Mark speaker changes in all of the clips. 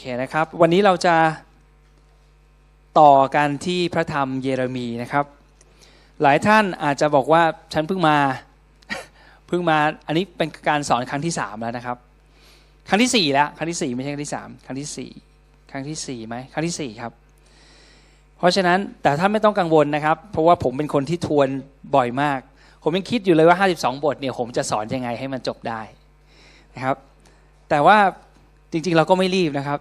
Speaker 1: เคนะครับ วันนี้เราจะต่อกันที่พระธรรมเยเรมีนะครับ หลายท่านอาจจะบอกว่าฉันเพิ่งมา เพิ่งมา อันนี้เป็นการสอนครั้งที่สามแล้วนะครับ ครั้งที่สี่แล้ว ครั้งที่สี่ไม่ใช่ครั้งที่สามครั้งที่สี่ครั้งที่สี่ไหมครั้งที่สี่ครับ เพราะฉะนั้นแต่ท่านไม่ต้องกังวลนะครับ เพราะว่าผมเป็นคนที่ทวนบ่อยมาก ผมยังคิดอยู่เลยว่า 52 บทเนี่ยผมจะสอนยังไงให้มันจบได้นะครับ แต่ว่า จริง ๆ เราก็ไม่รีบนะครับ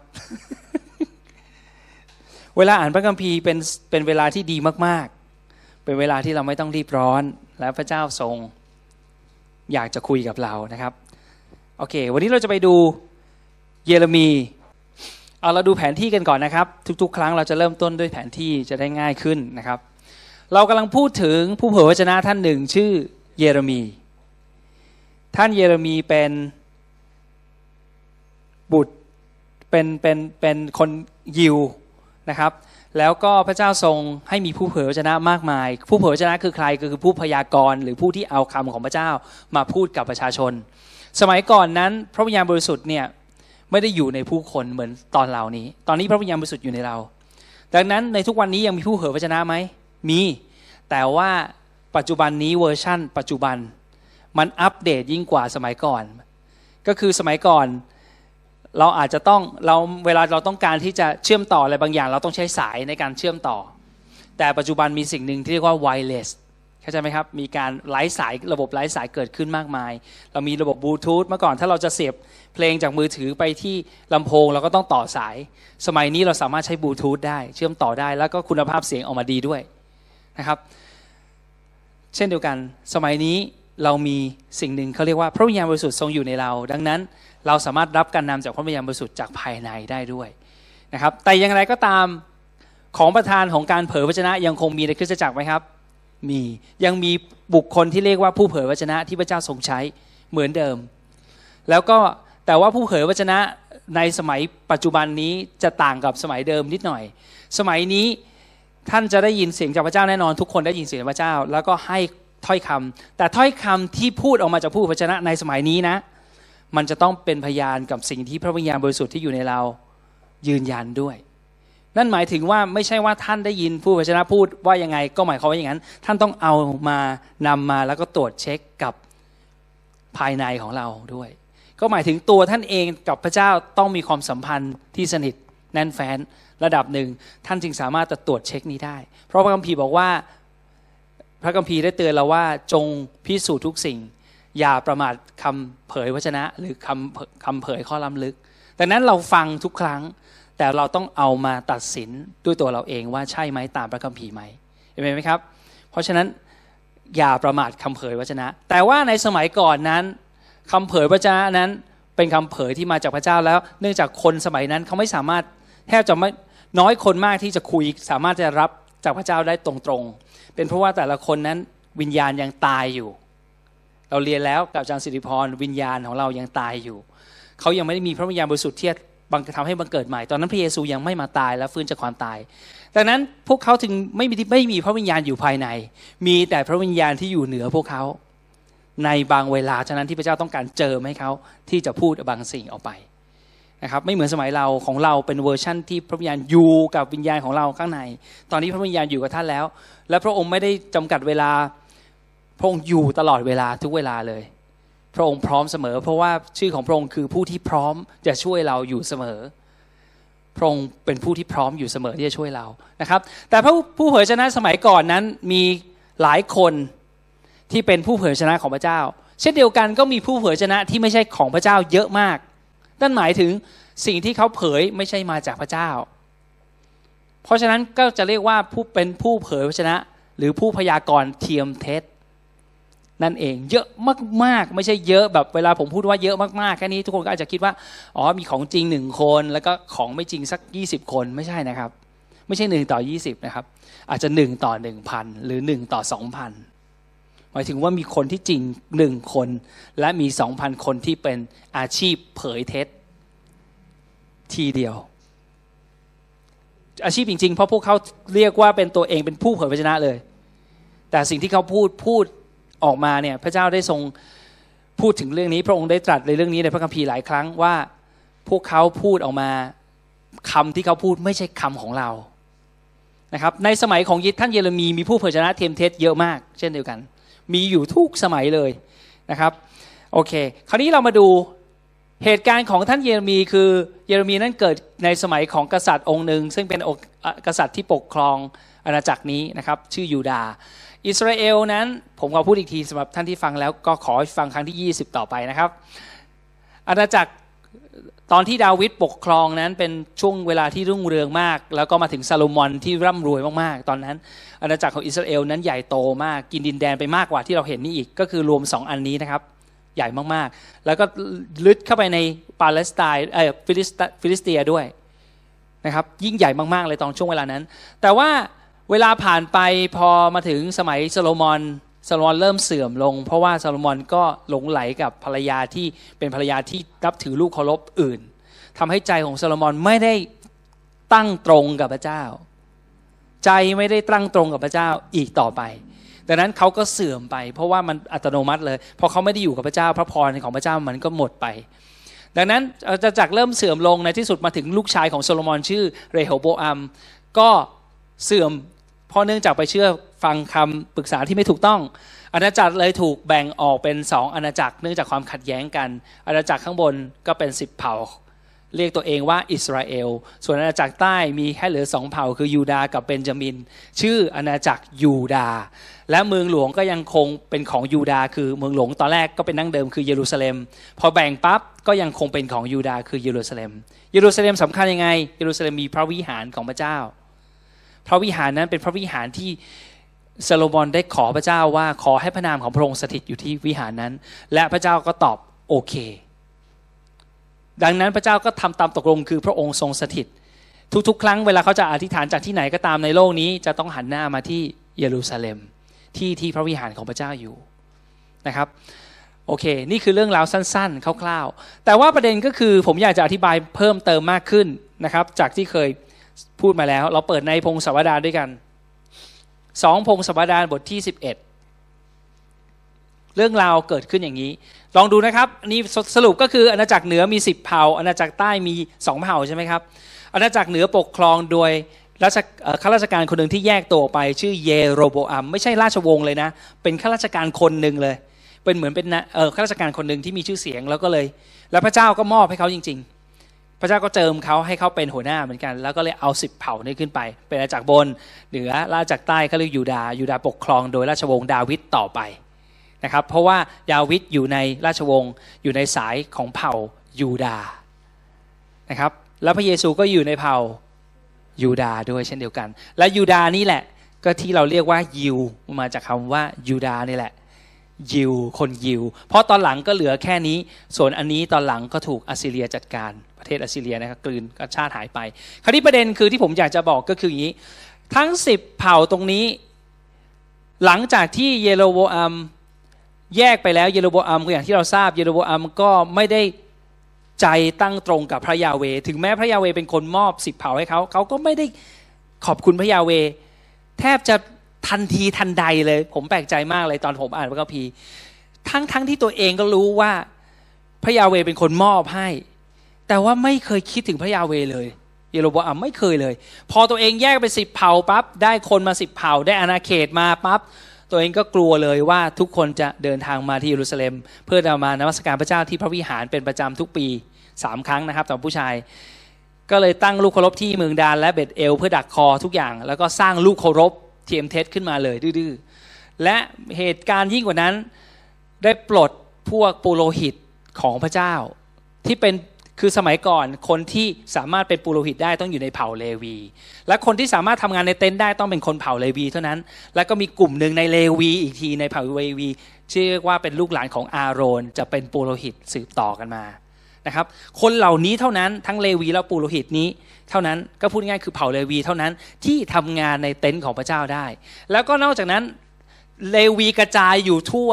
Speaker 1: เวลาอ่านพระคัมภีร์เป็นเป็นเวลาที่ดีมาก ๆ เป็นเวลาที่เราไม่ต้องรีบร้อน และพระเจ้าทรง อยากจะคุยกับเรานะครับ โอเค วันนี้เราจะไปดูเยเรมีเอาเราดูแผนที่กันก่อนนะครับ ทุก ๆ ครั้งเราจะเริ่มต้นด้วยแผนที่จะได้ง่ายขึ้นนะครับ เรากำลังพูดถึงผู้เผยพระชนะท่านหนึ่งชื่อเยเรมี ท่านเยเรมีเป็น บุตรเป็นเป็นเป็นคนยิวนะครับ แล้วก็พระเจ้าทรงให้มีผู้เผยพระชนะมากมาย ผู้เผยพระชนะคือใครก็คือผู้พยากรณ์หรือผู้ที่เอาคำของพระเจ้ามาพูดกับประชาชน สมัยก่อนนั้นพระวิญญาณบริสุทธิ์เนี่ยไม่ได้อยู่ในผู้คนเหมือนตอนเหล่านี้ ตอนนี้พระวิญญาณบริสุทธิ์อยู่ในเรา ดังนั้นในทุกวันนี้ยังมีผู้เผยพระชนะไหมมี แต่ว่าปัจจุบันนี้เวอร์ชั่น ปัจจุบันมันอัปเดตยิ่งกว่าสมัยก่อน ก็คือสมัยก่อน เราอาจจะต้องเราเวลาเราต้องการที่จะเชื่อมต่ออะไรบางอย่าง เราต้องใช้สายในการเชื่อมต่อ แต่ปัจจุบันมีสิ่งหนึ่งที่เรียกว่า wireless เข้าใจไหมครับ มีการไร้สายระบบไร้สายเกิดขึ้นมากมาย เรามีระบบบลูทูธเมื่อก่อนถ้าเราจะเสียบเพลงจากมือถือไปที่ลำโพงเราก็ต้องต่อสาย สมัยนี้เราสามารถใช้บลูทูธได้เชื่อมต่อได้แล้วก็คุณภาพเสียงออกมาดีด้วยนะครับ เช่นเดียวกันสมัยนี้ เรามีสิ่งหนึ่งเขาเรียกว่าพระวิญญาณบริสุทธิ์ทรงอยู่ในเรา ดังนั้นเราสามารถรับการนำจากพระวิญญาณบริสุทธิ์จากภายในได้ด้วยนะครับ แต่อย่างไรก็ตามของประธานของการเผยพระชนะยังคงมีในคริสตจักรไหมครับ มียังมีบุคคลที่เรียกว่าผู้เผยพระชนะที่พระเจ้าทรงใช้เหมือนเดิม แล้วก็แต่ว่าผู้เผยพระชนะในสมัยปัจจุบันนี้จะต่างกับสมัยเดิมนิดหน่อย สมัยนี้ท่านจะได้ยินเสียงจากพระเจ้าแน่นอนทุกคนได้ยินเสียงพระเจ้า แล้วก็ให้ ถ้อยคำแต่ถ้อยคำที่พูดออกมาจากผู้พชนะในสมัยนี้นะ มันจะต้องเป็นพยานกับสิ่งที่พระวิญญาณบริสุทธิ์ที่อยู่ในเรายืนยันด้วย นั่นหมายถึงว่าไม่ใช่ว่าท่านได้ยินผู้พชนะพูดว่ายังไง ก็หมายความว่าอย่างนั้น ท่านต้องเอามานำมาแล้วก็ตรวจเช็คกับภายในของเราด้วย ก็หมายถึงตัวท่านเองกับพระเจ้าต้องมีความสัมพันธ์ที่สนิทแน่นแฟ้นระดับหนึ่งท่านจึงสามารถจะตรวจเช็คนี้ได้ เพราะพระคัมภีร์บอกว่า พระคัมภีร์ได้เตือนเราว่าจงพิสูจน์ทุกสิ่ง อย่าประมาทคำเผยวจนะ หรือคำคำเผยข้อล้ำลึกดังนั้นเราฟังทุกครั้ง แต่เราต้องเอามาตัดสินด้วยตัวเราเองว่าใช่ไหมตามพระคัมภีร์ไหมเห็นไหมครับ เพราะฉะนั้นอย่าประมาทคำเผยวจนะ แต่ว่าในสมัยก่อนนั้นคำเผยวจนะนั้นเป็นคำเผยที่มาจากพระเจ้าแล้ว เนื่องจากคนสมัยนั้นเขาไม่สามารถแทบจะไม่น้อยคนมากที่จะคุยสามารถจะรับจากพระเจ้าได้ตรงๆ เป็นเพราะว่าแต่ละคนนั้นวิญญาณยังตายอยู่ เราเรียนแล้วกับอาจารย์สิริพรวิญญาณของเรายังตายอยู่ เขายังไม่ได้มีพระวิญญาณบริสุทธิ์ที่บังทำให้บังเกิดใหม่ ตอนนั้นพระเยซูยังไม่มาตายและฟื้นจากความตาย ดังนั้นพวกเขาถึงไม่มีไม่มีพระวิญญาณอยู่ภายใน มีแต่พระวิญญาณที่อยู่เหนือพวกเขา ในบางเวลาฉะนั้นที่พระเจ้าต้องการเจอให้เขาที่จะพูดบางสิ่งออกไป นะครับไม่เหมือนสมัยเราของเราเป็นเวอร์ชั่นที่พระวิญญาณอยู่กับวิญญาณของเราข้างใน ตอนนี้พระวิญญาณอยู่กับท่านแล้ว และพระองค์ไม่ได้จำกัดเวลาพระองค์อยู่ตลอดเวลาทุกเวลาเลย พระองค์พร้อมเสมอ เพราะว่าชื่อของพระองค์คือผู้ที่พร้อมจะช่วยเราอยู่เสมอ พระองค์เป็นผู้ที่พร้อมอยู่เสมอที่จะช่วยเรานะครับ แต่ผู้ผู้เผยชนะสมัยก่อนนั้นมีหลายคนที่เป็นผู้เผยชนะของพระเจ้า เช่นเดียวกันก็มีผู้เผยชนะที่ไม่ใช่ของพระเจ้าเยอะมาก นั่นหมายถึงสิ่งที่เขาเผยไม่ใช่มาจากพระเจ้า เพราะฉะนั้นก็จะเรียกว่าผู้เป็นผู้เผยพระชนะ หรือผู้พยากรณ์เทียมเท็จนั่นเองเยอะมากๆ ไม่ใช่เยอะแบบเวลาผมพูดว่าเยอะมากๆแค่นี้ทุกคนก็อาจจะคิดว่าอ๋อมีของจริงหนึ่งคน แล้วก็ของไม่จริงสักยี่สิบคนไม่ใช่นะครับ ไม่ใช่หนึ่งต่อยี่สิบนะครับ อาจจะหนึ่งต่อหนึ่งพันหรือหนึ่งต่อสองพันายถึงว่ามีคนที่จริงหนึ่งคน และมีสองพันคนที่เป็นอาชีพเผยเท็จทีเดียว อาชีพจริง ๆ เพราะพวกเขาเรียกว่าเป็นตัวเองเป็นผู้เผยพระวจนะเลย แต่สิ่งที่เขาพูดพูดออกมาเนี่ยพระเจ้าได้ทรงพูดถึงเรื่องนี้ พระองค์ได้ตรัสในเรื่องนี้ในพระคัมภีร์หลายครั้งว่า พวกเขาพูดออกมาคำที่เขาพูดไม่ใช่คำของเรานะครับในสมัยของยิท่านเยเรมีมีผู้เผยพระวจนะเทียมเท็จเยอะมาก เช่นเดียวกัน มีอยู่ทุกสมัยเลยนะครับโอเค คราวนี้เรามาดูเหตุการณ์ของท่านเยเรมีคือเยเรมีนั้นเกิดในสมัยของกษัตริย์องค์หนึ่งซึ่งเป็นกษัตริย์ที่ปกครองอาณาจักรนี้นะครับชื่อยูดาอิสราเอลนั้นผมขอพูดอีกทีสำหรับท่านที่ฟังแล้วก็ขอฟังครั้งที่ 20 ต่อไปนะครับ อาณาจักร ตอนที่ดาวิดปกครองนั้นเป็นช่วงเวลาที่รุ่งเรืองมาก แล้วก็มาถึงซาโลมอนที่ร่ำรวยมากๆ ตอนนั้น อาณาจักรของอิสราเอลนั้นใหญ่โตมากกินดินแดนไปมากกว่าที่เราเห็นนี่อีกก็คือรวม 2 อันนี้นะครับ ใหญ่มากๆ แล้วก็ลึกเข้าไปในปาเลสไตน์เออฟิลิสเตียด้วยนะครับ ยิ่งใหญ่มากๆเลยตอนช่วงเวลานั้น แต่ว่าเวลาผ่านไปพอมาถึงสมัยโซโลมอน ซาโลมอนเริ่มเสื่อมลง เพราะว่าซาโลมอนก็หลงใหลกับภรรยาที่เป็นภรรยาที่นับถือรูปเคารพอื่นทำให้ใจของซาโลมอนไม่ได้ตั้งตรงกับพระเจ้า ใจไม่ได้ตั้งตรงกับพระเจ้าอีกต่อไปดังนั้นเขาก็เสื่อมไป เพราะว่ามันอัตโนมัติเลยพอเขาไม่ได้อยู่กับพระเจ้า พระพรของพระเจ้ามันก็หมดไป ดังนั้นจะจากเริ่มเสื่อมลงในที่สุดมาถึงลูกชายของโซโลมอนชื่อเรโฮโบอัมก็เสื่อม เพราะเนื่องจากไปเชื่อฟังคำปรึกษาที่ไม่ถูกต้อง อาณาจักรเลยถูกแบ่งออกเป็นสองอาณาจักร เนื่องจากความขัดแย้งกัน อาณาจักรข้างบนก็เป็นสิบเผ่า เรียกตัวเองว่าอิสราเอล ส่วนอาณาจักรใต้มีแค่เหลือสองเผ่า คือยูดากับเบนจามิน ชื่ออาณาจักรยูดา และเมืองหลวงก็ยังคงเป็นของยูดา คือเมืองหลวงตอนแรกก็เป็นนั่งเดิมคือเยรูซาเล็ม พอแบ่งปั๊บก็ยังคงเป็นของยูดา คือเยรูซาเล็ม เยรูซาเล็มสำคัญยังไง เยรูซาเล็มมีพระวิหารของพระเจ้า พระวิหารนั้นเป็นพระวิหารที่ซาโลมอนได้ขอพระเจ้าว่าขอให้พระนามของพระองค์สถิตอยู่ที่วิหารนั้น และพระเจ้าก็ตอบโอเค ดังนั้นพระเจ้าก็ทำตามตกลงคือพระองค์ทรงสถิต ทุกๆ ครั้งเวลาเขาจะอธิษฐานจากที่ไหนก็ตามในโลกนี้ จะต้องหันหน้ามาที่เยรูซาเล็มที่ที่พระวิหารของพระเจ้าอยู่นะครับโอเค นี่คือเรื่องราวสั้นๆ คร่าวๆ แต่ว่าประเด็นก็คือผมอยากจะอธิบายเพิ่มเติมมากขึ้นนะครับ จากที่เคย พูดมาแล้ว เราเปิดในพงศาวดารด้วยกันสองพงศาวดารบทที่สิบเอ็ดเรื่องราวเกิดขึ้นอย่างนี้ ลองดูนะครับนี่สรุปก็คืออาณาจักรเหนือมีสิบเผ่าอาณาจักรใต้มีสองเผ่าใช่ไหมครับอาณาจักรเหนือปกครองโดยราชข้าราชการคนหนึ่งที่แยกตัวไป ชื่อเยโรโบอัมไม่ใช่ราชวงศ์เลยนะ เป็นข้าราชการคนหนึ่งเลย เป็นเหมือนเป็นข้าราชการคนหนึ่งที่มีชื่อเสียงแล้วก็เลย แล้วพระเจ้าก็มอบให้เขาจริง ๆ พระเจ้าก็เจิมเขาให้เขาเป็นหัวหน้าเหมือนกัน แล้วก็เลยเอาสิบเผ่านี้ขึ้นไป เป็นอาณาจักรบนเหนือราชอาณาจักรใต้เขาเรียกยูดายูดาปกครองโดยราชวงศ์ดาวิดต่อไปนะครับ เพราะว่าดาวิดอยู่ในราชวงศ์อยู่ในสายของเผ่ายูดานะครับแล้วพระเยซูก็อยู่ในเผ่ายูดาด้วยเช่นเดียวกัน และยูดานี่แหละ ก็ที่เราเรียกว่ายิวมาจากคำว่ายูดานี่แหละยิวคนยิว เพราะตอนหลังก็เหลือแค่นี้ ส่วนอันนี้ตอนหลังก็ถูกอัสซีเรียจัดการ เทศอัสซีเรียนะครับกลืนชาติหายไป คราวนี้ประเด็นคือที่ผมอยากจะบอกก็คืออย่างนี้ ทั้งสิบเผ่าตรงนี้ หลังจากที่เยโรโบอัมแยกไปแล้วเยโรโบอัมก็อย่างที่เราทราบเยโรโบอัมก็ไม่ได้ใจตั้งตรงกับพระยาเว ถึงแม้พระยาเวเป็นคนมอบสิบเผ่าให้เขาเขาก็ไม่ได้ขอบคุณพระยาเว แทบจะทันทีทันใดเลย ผมแปลกใจมากเลยตอนผมอ่านพระคัมภีร์ทั้งทั้งที่ตัวเองก็รู้ว่าพระยาห์เวห์เป็นคนมอบให้ แต่ว่าไม่เคยคิดถึงพระยาห์เวห์เลยเยโรบอัมไม่เคยเลย พอตัวเองแยกไปสิบเผ่าปั๊บได้คนมาสิบเผ่าได้อาณาเขตมาปั๊บตัวเองก็กลัวเลยว่าทุกคนจะเดินทางมาที่เยรูซาเล็ม เพื่อจะมานมัสการพระเจ้าที่พระวิหารเป็นประจำทุกปีสามครั้งนะครับสำหรับผู้ชาย ก็เลยตั้งรูปเคารพที่เมืองดานและเบตเอล เพื่อดักคอทุกอย่าง แล้วก็สร้างรูปเคารพเทียมเท็จขึ้นมาเลยดื้อและเหตุการณ์ยิ่งกว่านั้นได้ปลดพวกปุโรหิตของพระเจ้า ที่เป็น คือสมัยก่อนคนที่สามารถเป็นปุโรหิตได้ต้องอยู่ในเผ่าเลวี และคนที่สามารถทำงานในเต็นท์ได้ต้องเป็นคนเผ่าเลวีเท่านั้น แล้วก็มีกลุ่มหนึ่งในเลวีอีกทีในเผ่าเลวีชื่อว่าเป็นลูกหลานของอาโรนจะเป็นปุโรหิตสืบต่อกันมานะครับ คนเหล่านี้เท่านั้นทั้งเลวีและปุโรหิตนี้ เท่านั้นก็พูดง่ายคือเผ่าเลวีเท่านั้นที่ทำงานในเต็นท์ของพระเจ้าได้ แล้วก็นอกจากนั้นเลวีกระจายอยู่ทั่ว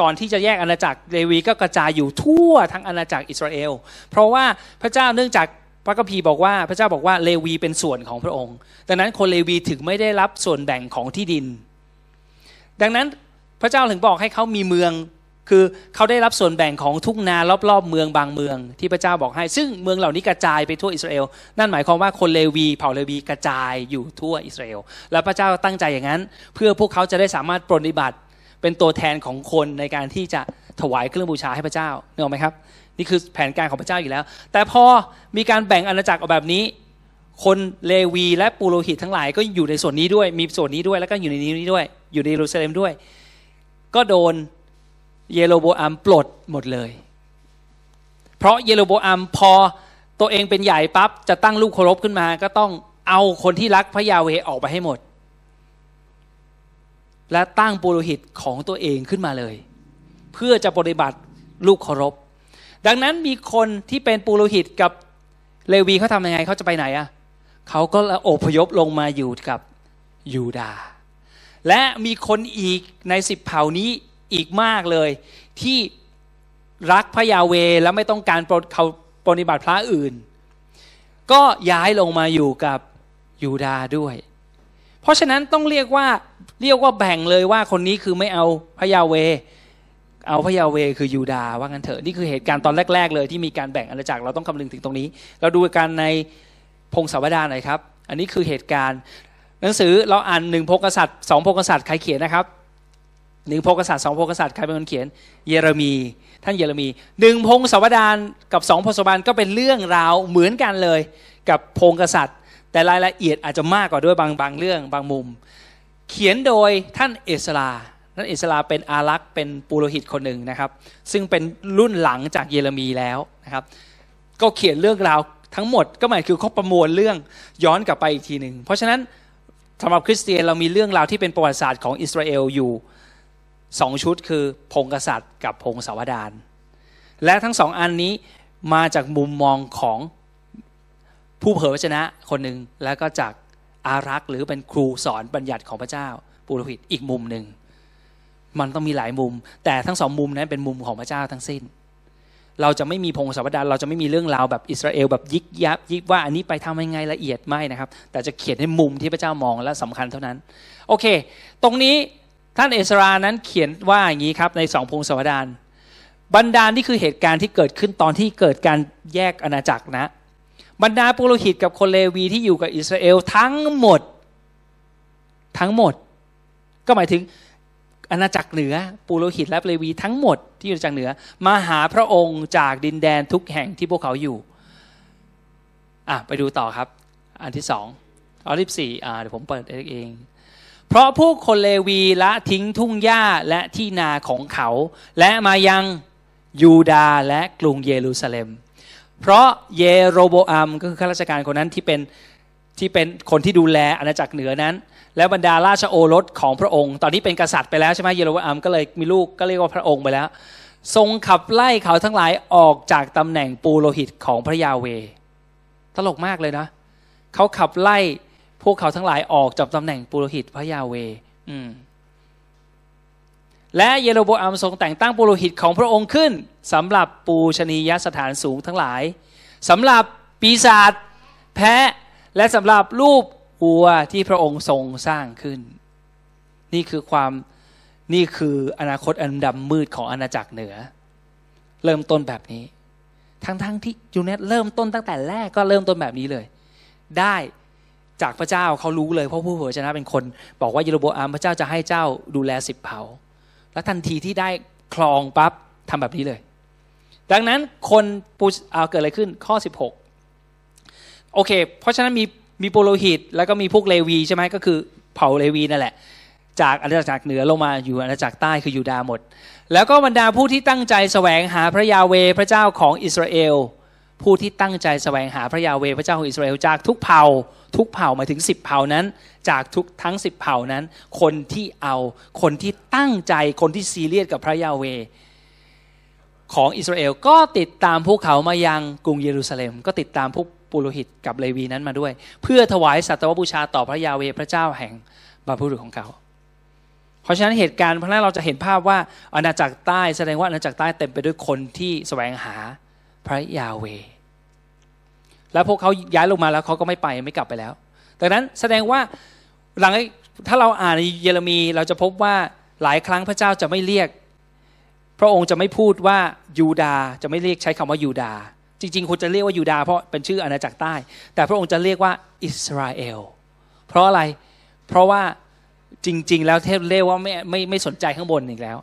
Speaker 1: ก่อนที่จะแยกอาณาจักรเลวีก็กระจายอยู่ทั่วทั้งอาณาจักรอิสราเอล เพราะว่าพระเจ้าเนื่องจากพระคัมภีร์บอกว่าพระเจ้าบอกว่าเลวีเป็นส่วนของพระองค์ ดังนั้นคนเลวีถึงไม่ได้รับส่วนแบ่งของที่ดิน ดังนั้นพระเจ้าถึงบอกให้เขามีเมือง คือเขาได้รับส่วนแบ่งของทุ่งนารอบๆเมืองบางเมืองที่พระเจ้าบอกให้ ซึ่งเมืองเหล่านี้กระจายไปทั่วอิสราเอล นั่นหมายความว่าคนเลวีเผ่าเลวีกระจายอยู่ทั่วอิสราเอล และพระเจ้าตั้งใจอย่างนั้น เพื่อพวกเขาจะได้สามารถปฏิบัติ เป็นตัวแทนของคนในการที่จะถวายเครื่องบูชาให้พระเจ้าเนอะไหมครับ นี่คือแผนการของพระเจ้าอยู่แล้ว แต่พอมีการแบ่งอาณาจักรออกแบบนี้ คนเลวีและปุโรหิตทั้งหลายก็อยู่ในส่วนนี้ด้วย มีส่วนนี้ด้วยแล้วก็อยู่ในนี้ด้วย อยู่ในเยรูซาเล็มด้วย ก็โดนเยโรโบอัมปลดหมดเลย เพราะเยโรโบอัมพอตัวเองเป็นใหญ่ปั๊บจะตั้งลูกเคารพขึ้นมา ก็ต้องเอาคนที่รักพระยาเวออกไปให้หมด และตั้งปุโรหิตของตัวเองขึ้นมาเลย เพื่อจะปฏิบัติลูกเคารพ ดังนั้นมีคนที่เป็นปุโรหิตกับเลวีเขาทำยังไงเขาจะไปไหนอะ่ะเขาก็อพยพลงมาอยู่กับยูดา และมีคนอีกในสิบเผ่านี้อีกมากเลย ที่รักพระยาเวและไม่ต้องการเขาปฏิบัติพระอื่น ก็ย้ายลงมาอยู่กับยูดาด้วย เพราะฉะนั้นต้องเรียกว่าเรียกว่าแบ่งเลยว่าคนนี้คือไม่เอาพระยาเว เอาพระยาเวคือยูดาว่างั้นเถอะนี่คือเหตุการณ์ตอนแรก ๆ เลยที่มีการแบ่งอาณาจักรเราต้องคำนึงถึงตรงนี้ เราดูกันในพงศาวดารหน่อยครับ อันนี้คือเหตุการณ์ หนังสือเราอ่านหนึ่งพกษัตริย์สองพกษัตริย์ใครเขียนนะครับหนึ่งพกษัตริย์สองพกษัตริย์ใครเป็นคนเขียน เยเรมี ท่านเยเรมีหนึ่งพงศาวดารกับสองพงศาวดารก็เป็นเรื่องราวเหมือนกันเลย กับพงกษัตริย์ แต่รายละเอียดอาจจะมากกว่าด้วยบางบางเรื่องบางมุม เขียนโดยท่านเอสราท่านเอสราเป็นอารักษ์เป็นปุโรหิตคนหนึ่งนะครับ ซึ่งเป็นรุ่นหลังจากเยเรมีแล้วนะครับ ก็เขียนเรื่องราวทั้งหมดก็หมายคือเขาประมวลเรื่องย้อนกลับไปอีกทีหนึ่งเพราะฉะนั้นสำหรับคริสเตียนเรามีเรื่องราวที่เป็นประวัติศาสตร์ของอิสราเอลอยู่สองชุดคือพงกษัตริย์กับพงศาวดารและทั้งสองอันนี้มาจากมุมมองของ ผู้เผยพระชนะคนหนึ่งแล้วก็จากอารักษ์หรือเป็นครูสอนบัญญัติของพระเจ้าปุโรหิตอีกมุมหนึ่งมันต้องมีหลายมุม แต่ทั้งสองมุมนั้นเป็นมุมของพระเจ้าทั้งสิ้น เราจะไม่มีพงศาวดารเราจะไม่มีเรื่องราวแบบอิสราเอลแบบยิกยับยิกว่าอันนี้ไปทำยังไงละเอียดไม่นะครับ แต่จะเขียนให้มุมที่พระเจ้ามองและสำคัญเท่านั้น โอเค ตรงนี้ท่านเอสรานั้นเขียนว่าอย่างนี้ครับในสองพงศาวดารบรรดาลนี่คือเหตุการณ์ที่เกิดขึ้นตอนที่เกิดการแยกอาณาจักรนะ บรรดาปุโรหิตกับคนเลวีที่อยู่กับอิสราเอลทั้งหมด ทั้งหมด ก็หมายถึงอาณาจักรเหนือปุโรหิตและเลวีทั้งหมดที่อยู่จากเหนือ มาหาพระองค์จากดินแดนทุกแห่งที่พวกเขาอยู่อะไปดูต่อครับ อันที่สองอันที่สี่อ่าเดี๋ยวผมเปิดเอง เพราะผู้คนเลวีละทิ้งทุ่งหญ้าและที่นาของเขา และมายังยูดาและกรุงเยรูซาเล็ม เพราะเยโรโบอัมก็คือข้าราชการคนนั้นที่เป็นที่เป็นคนที่ดูแลอาณาจักรเหนือนั้น และบรรดาราชโอรสของพระองค์ ตอนนี้เป็นกษัตริย์ไปแล้วใช่ไหมเยโรโบอัมก็เลยมีลูกก็เรียกว่าพระองค์ไปแล้ว ทรงขับไล่เขาทั้งหลายออกจากตำแหน่งปูโรหิตของพระยาเว ตลกมากเลยนะเขาขับไล่พวกเขาทั้งหลายออกจากตำแหน่งปุโรหิตพระยาเว อืม และเยโรโบอัมทรงแต่งตั้งปุโรหิตของพระองค์ขึ้นสำหรับปูชนียสถานสูงทั้งหลายสำหรับปีศาจแพะและสำหรับรูปวัวที่พระองค์ทรงสร้างขึ้น นี่คือความนี่คืออนาคตอันดำมืดของอาณาจักรเหนือ เริ่มต้นแบบนี้ ทั้งๆทที่ยูเนตเริ่มต้นตั้งแต่แรกก็เริ่มต้นแบบนี้เลย ได้จากพระเจ้าเขารู้เลยเพราะผู้เผยชนะเป็นคน บอกว่าเยโรโบอัมพระเจ้าจะให้เจ้าดูแลสิบเผ่า แล้วทันทีที่ได้คลองปั๊บทำแบบนี้เลย ดังนั้นคนปูเอาเกิดอะไรขึ้นข้อ 16 โอเค เพราะฉะนั้นมีมีโปโลหิต แล้วก็มีพวกเลวีใช่ไหมก็คือเผ่าเลวีนั่นแหละ จากอาณาจักรเหนือลงมาอยู่อาณาจักรใต้คือยูดาหมด แล้วก็บรรดาผู้ที่ตั้งใจแสวงหาพระยาเวพระเจ้าของอิสราเอล ผู้ที่ตั้งใจแสวงหาพระยาเวพระเจ้าของอิสราเอลจากทุกเผ่า ทุกเผ่ามาถึงสิบเผ่านั้น จากทุกทั้งสิบเผ่านั้น คนที่เอาคนที่ตั้งใจคนที่ซีเรียสกับพระยาเวของอิสราเอลก็ติดตามพวกเขามายังกรุงเยรูซาเล็ม ก็ติดตามพวกปุโรหิตกับเลวีนั้นมาด้วย เพื่อถวายสัตวบูชาต่อพระยาเวพระเจ้าแห่งบาพูรุษของเขาเพราะฉะนั้นเหตุการณ์พระนั้นเราจะเห็นภาพว่าอาณาจักรใต้แสดงว่าอาณาจักรใต้เต็มไปด้วยคนที่แสวงหาพระยาเว แล้วพวกเขาย้ายลงมาแล้วเขาก็ไม่ไปไม่กลับไปแล้ว ดังนั้นแสดงว่าหลังถ้าเราอ่านเยเรมีเราจะพบว่าหลายครั้งพระเจ้าจะไม่เรียก พระองค์จะไม่พูดว่ายูดาจะไม่เรียกใช้คำว่ายูดาจริงๆควรจะเรียกว่ายูดาเพราะเป็นชื่ออาณาจักรใต้ แต่พระองค์จะเรียกว่าอิสราเอลเพราะอะไรเพราะว่าจริง ๆ แล้วเทพเรียกว่าไม่ไม่ไม่สนใจข้างบนอีกแล้ว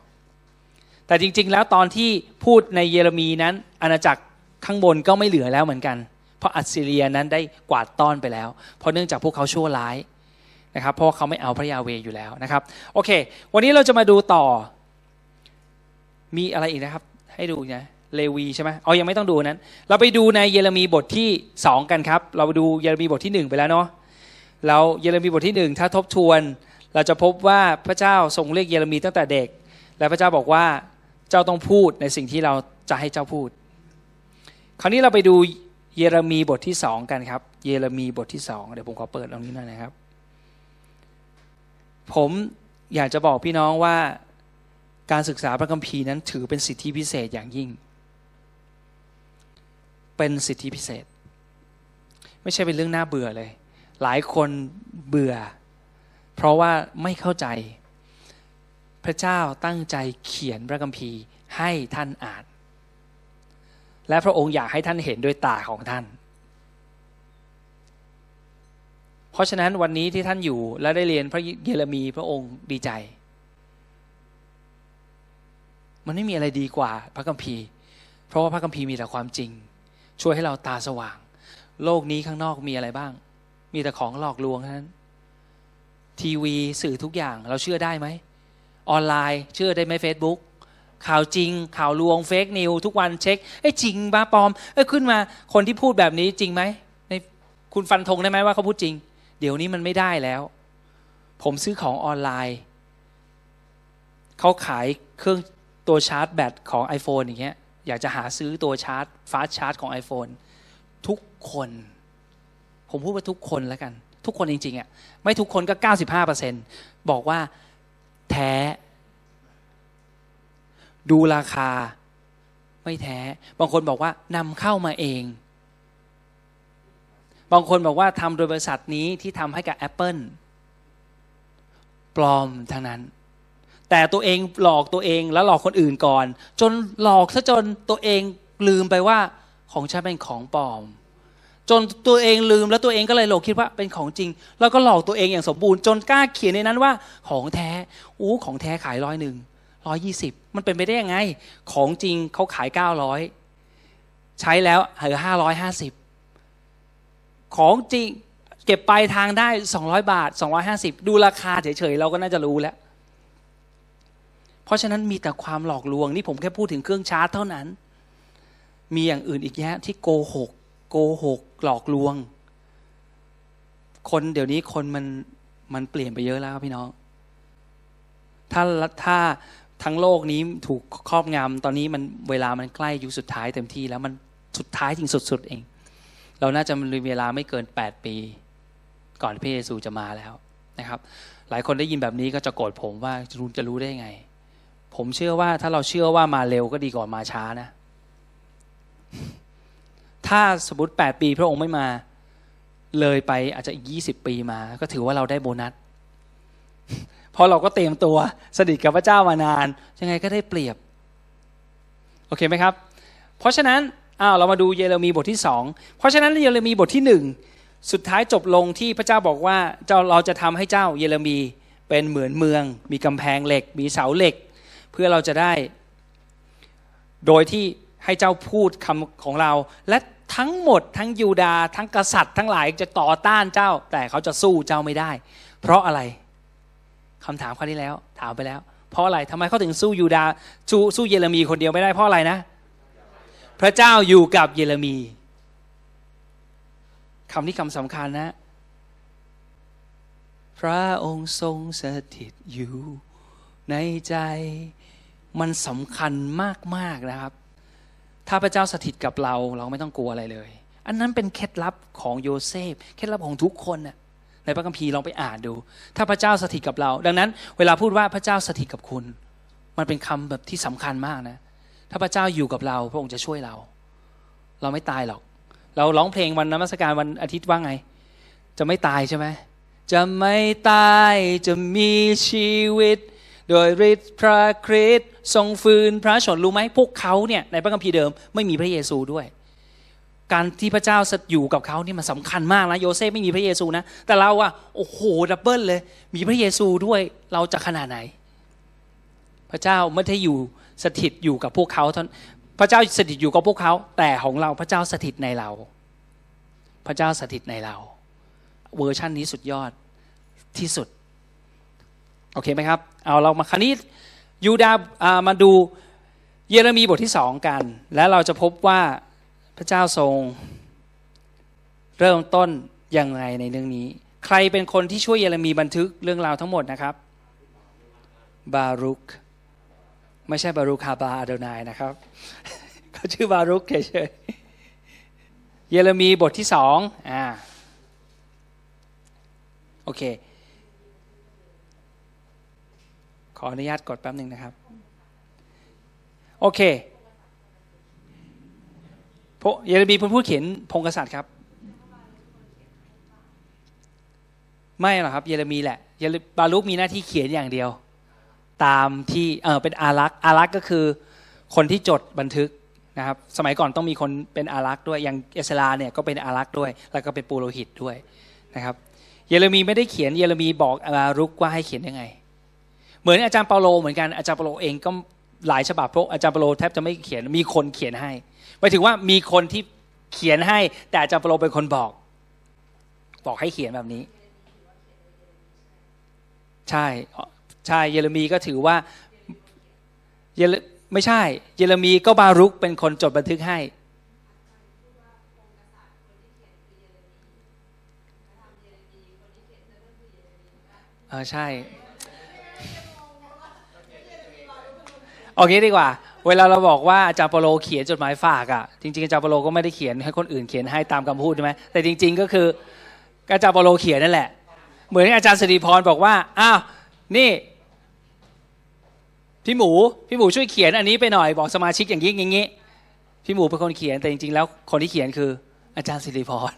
Speaker 1: แต่จริง ๆ แล้วตอนที่พูดในเยเรมีนั้นอาณาจักรข้างบนก็ไม่เหลือแล้วเหมือนกัน เพราะอัสซีเรียนั้นได้กวาดต้อนไปแล้ว เพราะเนื่องจากพวกเขาชั่วร้ายนะครับเพราะเขาไม่เอาพระยาเวอยู่แล้วนะครับโอเค วันนี้เราจะมาดูต่อ มีอะไรอีกนะครับ ให้ดูนะเลวีใช่ไหมเอายังไม่ต้องดูนั้น เราไปดูในเยเรมีบทที่สองกันครับ เราดูเยเรมีบทที่หนึ่งไปแล้วเนาะเราเยเรมีบทที่หนึ่งถ้าทบทวน เราจะพบว่าพระเจ้าทรงเรียกเยเรมีตั้งแต่เด็ก และพระเจ้าบอกว่าเจ้าต้องพูดในสิ่งที่เราจะให้เจ้าพูด คราวนี้เราไปดู เยเรมีบทที่สองกันครับ เยเรมีบทที่สองเดี๋ยวผมขอเปิดตรงนี้หน่อยนะครับ ผมอยากจะบอกพี่น้องว่าการศึกษาพระคัมภีร์นั้นถือเป็นสิทธิพิเศษอย่างยิ่ง เป็นสิทธิพิเศษ ไม่ใช่เป็นเรื่องน่าเบื่อเลย หลายคนเบื่อ เพราะว่าไม่เข้าใจ พระเจ้าตั้งใจเขียนพระคัมภีร์ให้ท่านอ่าน และพระองค์อยากให้ท่านเห็นด้วยตาของท่าน เพราะฉะนั้นวันนี้ที่ท่านอยู่และได้เรียนพระเยเรมีพระองค์ดีใจ มันไม่มีอะไรดีกว่าพระคัมภีร์ เพราะว่าพระคัมภีร์มีแต่ความจริง ช่วยให้เราตาสว่าง โลกนี้ข้างนอกมีอะไรบ้าง มีแต่ของหลอกลวงเท่านั้น ทีวีสื่อทุกอย่างเราเชื่อได้ไหม ออนไลน์เชื่อได้ไหมเฟซบุ๊ก ข่าวจริง ข่าวลวง fake news ทุกวันเช็คไอ้จริงบ้าปลอมเอ้ขึ้นมาคนที่พูดแบบนี้จริงไหมในคุณฟันธงได้ไหมว่าเขาพูดจริง เดี๋ยวนี้มันไม่ได้แล้ว ผมซื้อของออนไลน์เขาขายเครื่องตัวชาร์จแบตของ iPhone อย่างเงี้ยอยากจะหาซื้อตัวชาร์จฟาสชาร์จของ iPhone ทุกคน ผมพูดว่าทุกคนแล้วกัน ทุกคนจริงๆอะ่ะไม่ทุกคนก็ 95%บอกว่าแท้ ดูราคา ไม่แท้ บางคนบอกว่านำเข้ามาเอง บางคนบอกว่าทำโดยบริษัทนี้ที่ทำให้กับ Apple ปลอมทั้งนั้น แต่ตัวเองหลอกตัวเองแล้วหลอกคนอื่นก่อน จนหลอกซะจนตัวเองลืมไปว่าของฉันเป็นของปลอม จนตัวเองลืมแล้วตัวเองก็เลยหลงคิดว่าเป็นของจริง แล้วก็หลอกตัวเองอย่างสมบูรณ์ จนกล้าเขียนในนั้นว่าของแท้อู้ของแท้ขายร้อยหนึ่ง ร้อยยี่สิบมันเป็นไปได้ยังไง ของจริงเขาขายเก้าร้อยใช้แล้วเหลือห้าร้อยห้าสิบของจริงเก็บปลายทางได้สองร้อยบาทสองร้อยห้าสิบดูราคาเฉยๆเราก็น่าจะรู้แล้ว เพราะฉะนั้นมีแต่ความหลอกลวง นี่ผมแค่พูดถึงเครื่องชาร์จเท่านั้น มีอย่างอื่นอีกแยะที่โกหกโกหกหลอกลวง คนเดี๋ยวนี้คนมันมันเปลี่ยนไปเยอะแล้วพี่น้อง ถ้าถ้า ทั้งโลกนี้ถูกครอบงำตอนนี้มันเวลามันใกล้ยุคสุดท้ายเต็มที่แล้วมันสุดท้ายจริงสุด ๆ เอง เราน่าจะมีเวลาไม่เกินแปดปี ก่อนพระเยซูจะมาแล้วนะครับ หลายคนได้ยินแบบนี้ก็จะโกรธผมว่าจะรู้จะรู้ได้ไง ผมเชื่อว่าถ้าเราเชื่อว่ามาเร็วก็ดีกว่ามาช้านะ ถ้าสมมติแปดปีพระองค์ไม่มาเลยไปอาจจะอีกยี่สิบปีมา ก็ถือว่าเราได้โบนัส เพราะเราก็เตรียมตัวสนิทกับพระเจ้ามานาน ยังไงก็ได้เปรียบ โอเคไหมครับ เพราะฉะนั้นอ้าวเรามาดูเยเรมีบทที่สองเพราะฉะนั้นเยเรมีบทที่หนึ่งสุดท้ายจบลงที่พระเจ้าบอกว่าเจ้าเราจะทำให้เจ้าเยเรมีเป็นเหมือนเมือง มีกำแพงเหล็ก มีเสาเหล็ก เพื่อเราจะได้ โดยที่ให้เจ้าพูดคำของเรา และทั้งหมดทั้งยูดา ทั้งกษัตริย์ ทั้งหลายจะต่อต้านเจ้า แต่เขาจะสู้เจ้าไม่ได้ เพราะอะไร คำถามครั้นี้แล้ว ถามไปแล้ว เพราะอะไรทำไมเขาถึงสู้ยูดาสู้สู้เยเรมีคนเดียวไม่ได้เพราะอะไรนะ พระเจ้าอยู่กับเยเรมีคำนี้คำสำคัญนะ พระองค์ทรงสถิตอยู่ในใจมันสำคัญมากๆนะครับ ถ้าพระเจ้าสถิตกับเราเราไม่ต้องกลัวอะไรเลย อันนั้นเป็นเคล็ดลับของโยเซฟ เคล็ดลับของทุกคนน่ะ ในพระคัมภีร์ลองไปอ่านดู ถ้าพระเจ้าสถิตกับเรา ดังนั้น เวลาพูดว่าพระเจ้าสถิตกับคุณ มันเป็นคำแบบที่สำคัญมากนะ ถ้าพระเจ้าอยู่กับเรา พระองค์จะช่วยเรา เราไม่ตายหรอก เราร้องเพลงวันนมัสการวันอาทิตย์ว่าไง จะไม่ตายใช่ไหมจะไม่ตายจะมีชีวิต โดยฤทธิ์พระคริสต์ทรงฟื้นพระชนม์รู้ไหมพวกเขาเนี่ยในพระคัมภีร์เดิมไม่มีพระเยซูด้วย การที่พระเจ้าอยู่กับเขานี่มันสำคัญมากนะโยเซฟไม่มีพระเยซูนะ แต่เราอะโอ้โห double เลย มีพระเยซูด้วยเราจะขนาดไหน พระเจ้าไม่ได้อยู่สถิตอยู่กับพวกเขาท่านพระเจ้าสถิตอยู่กับพวกเขา แต่ของเราพระเจ้าสถิตในเรา พระเจ้าสถิตในเรา เวอร์ชั่นนี้สุดยอดที่สุดโอเคไหมครับ เอาเรามาคราวนี้ยูดาามาดูเยเรมีบทที่สองกัน และเราจะพบว่า พระเจ้าทรง เริ่มต้นยังไงในเรื่องนี้ ใครเป็นคนที่ช่วยเยเรมีบันทึกเรื่องราวทั้งหมดนะครับ บารุกไม่ใช่บารุคาบาอาโดนายนะครับเขาชื่อบารุกเฉยเยเรมีบทที่สองอ่าโอเค ขออนุญาตกดแป๊บหนึ่งนะครับ โอเค พระเยเรมีพูดพูดเขียนพงกษัตริย์ครับ ไม่หรอกครับ เยเรมีแหละเยเรบาลุกมีหน้าที่เขียนอย่างเดียว ตามที่เออเป็นอารักษ์อารักษ์ก็คือคนที่จดบันทึกนะครับ สมัยก่อนต้องมีคนเป็นอารักษ์ด้วยอย่างเอสลาเนี่ยก็เป็นอารักษ์ด้วย แล้วก็เป็นปูโรหิตด้วยนะครับ เยเรมีไม่ได้เขียนเยเรมีบอกอารุกว่าให้เขียนยังไง เหมือนอาจารย์เปาโลเหมือนกันอาจารย์เปาโลเองก็หลายฉบับพวกอาจารย์เปาโลแทบจะไม่เขียนมีคนเขียนให้ หมายถึงว่ามีคนที่เขียนให้ แต่อาจารย์เปโลเป็นคนบอก บอกให้เขียนแบบนี้ ใช่ใช่เยเรมีก็ถือว่าเยไม่ใช่ เยเรมีก็บารุกเป็นคนจดบันทึกให้เออใช่ โอเคดีกว่า เวลาเราบอกว่าอาจารย์ปโลเขียนจดหมายฝากอะจริงๆอาจารย์ปโลก็ไม่ได้เขียนให้คนอื่นเขียนให้ตามคำพูดใช่ไหมแต่จริง ๆ ก็คืออาจารย์ปโลเขียนนั่นแหละ เหมือนอาจารย์สิริพรบอกว่าอ้าวนี่พี่หมูพี่หมูช่วยเขียนอันนี้ไปหน่อยบอกสมาชิกอย่างนี้อย่างนี้พี่หมูเป็นคนเขียนแต่จริง ๆ แล้วคนที่เขียนคือ อาจารย์สิริพร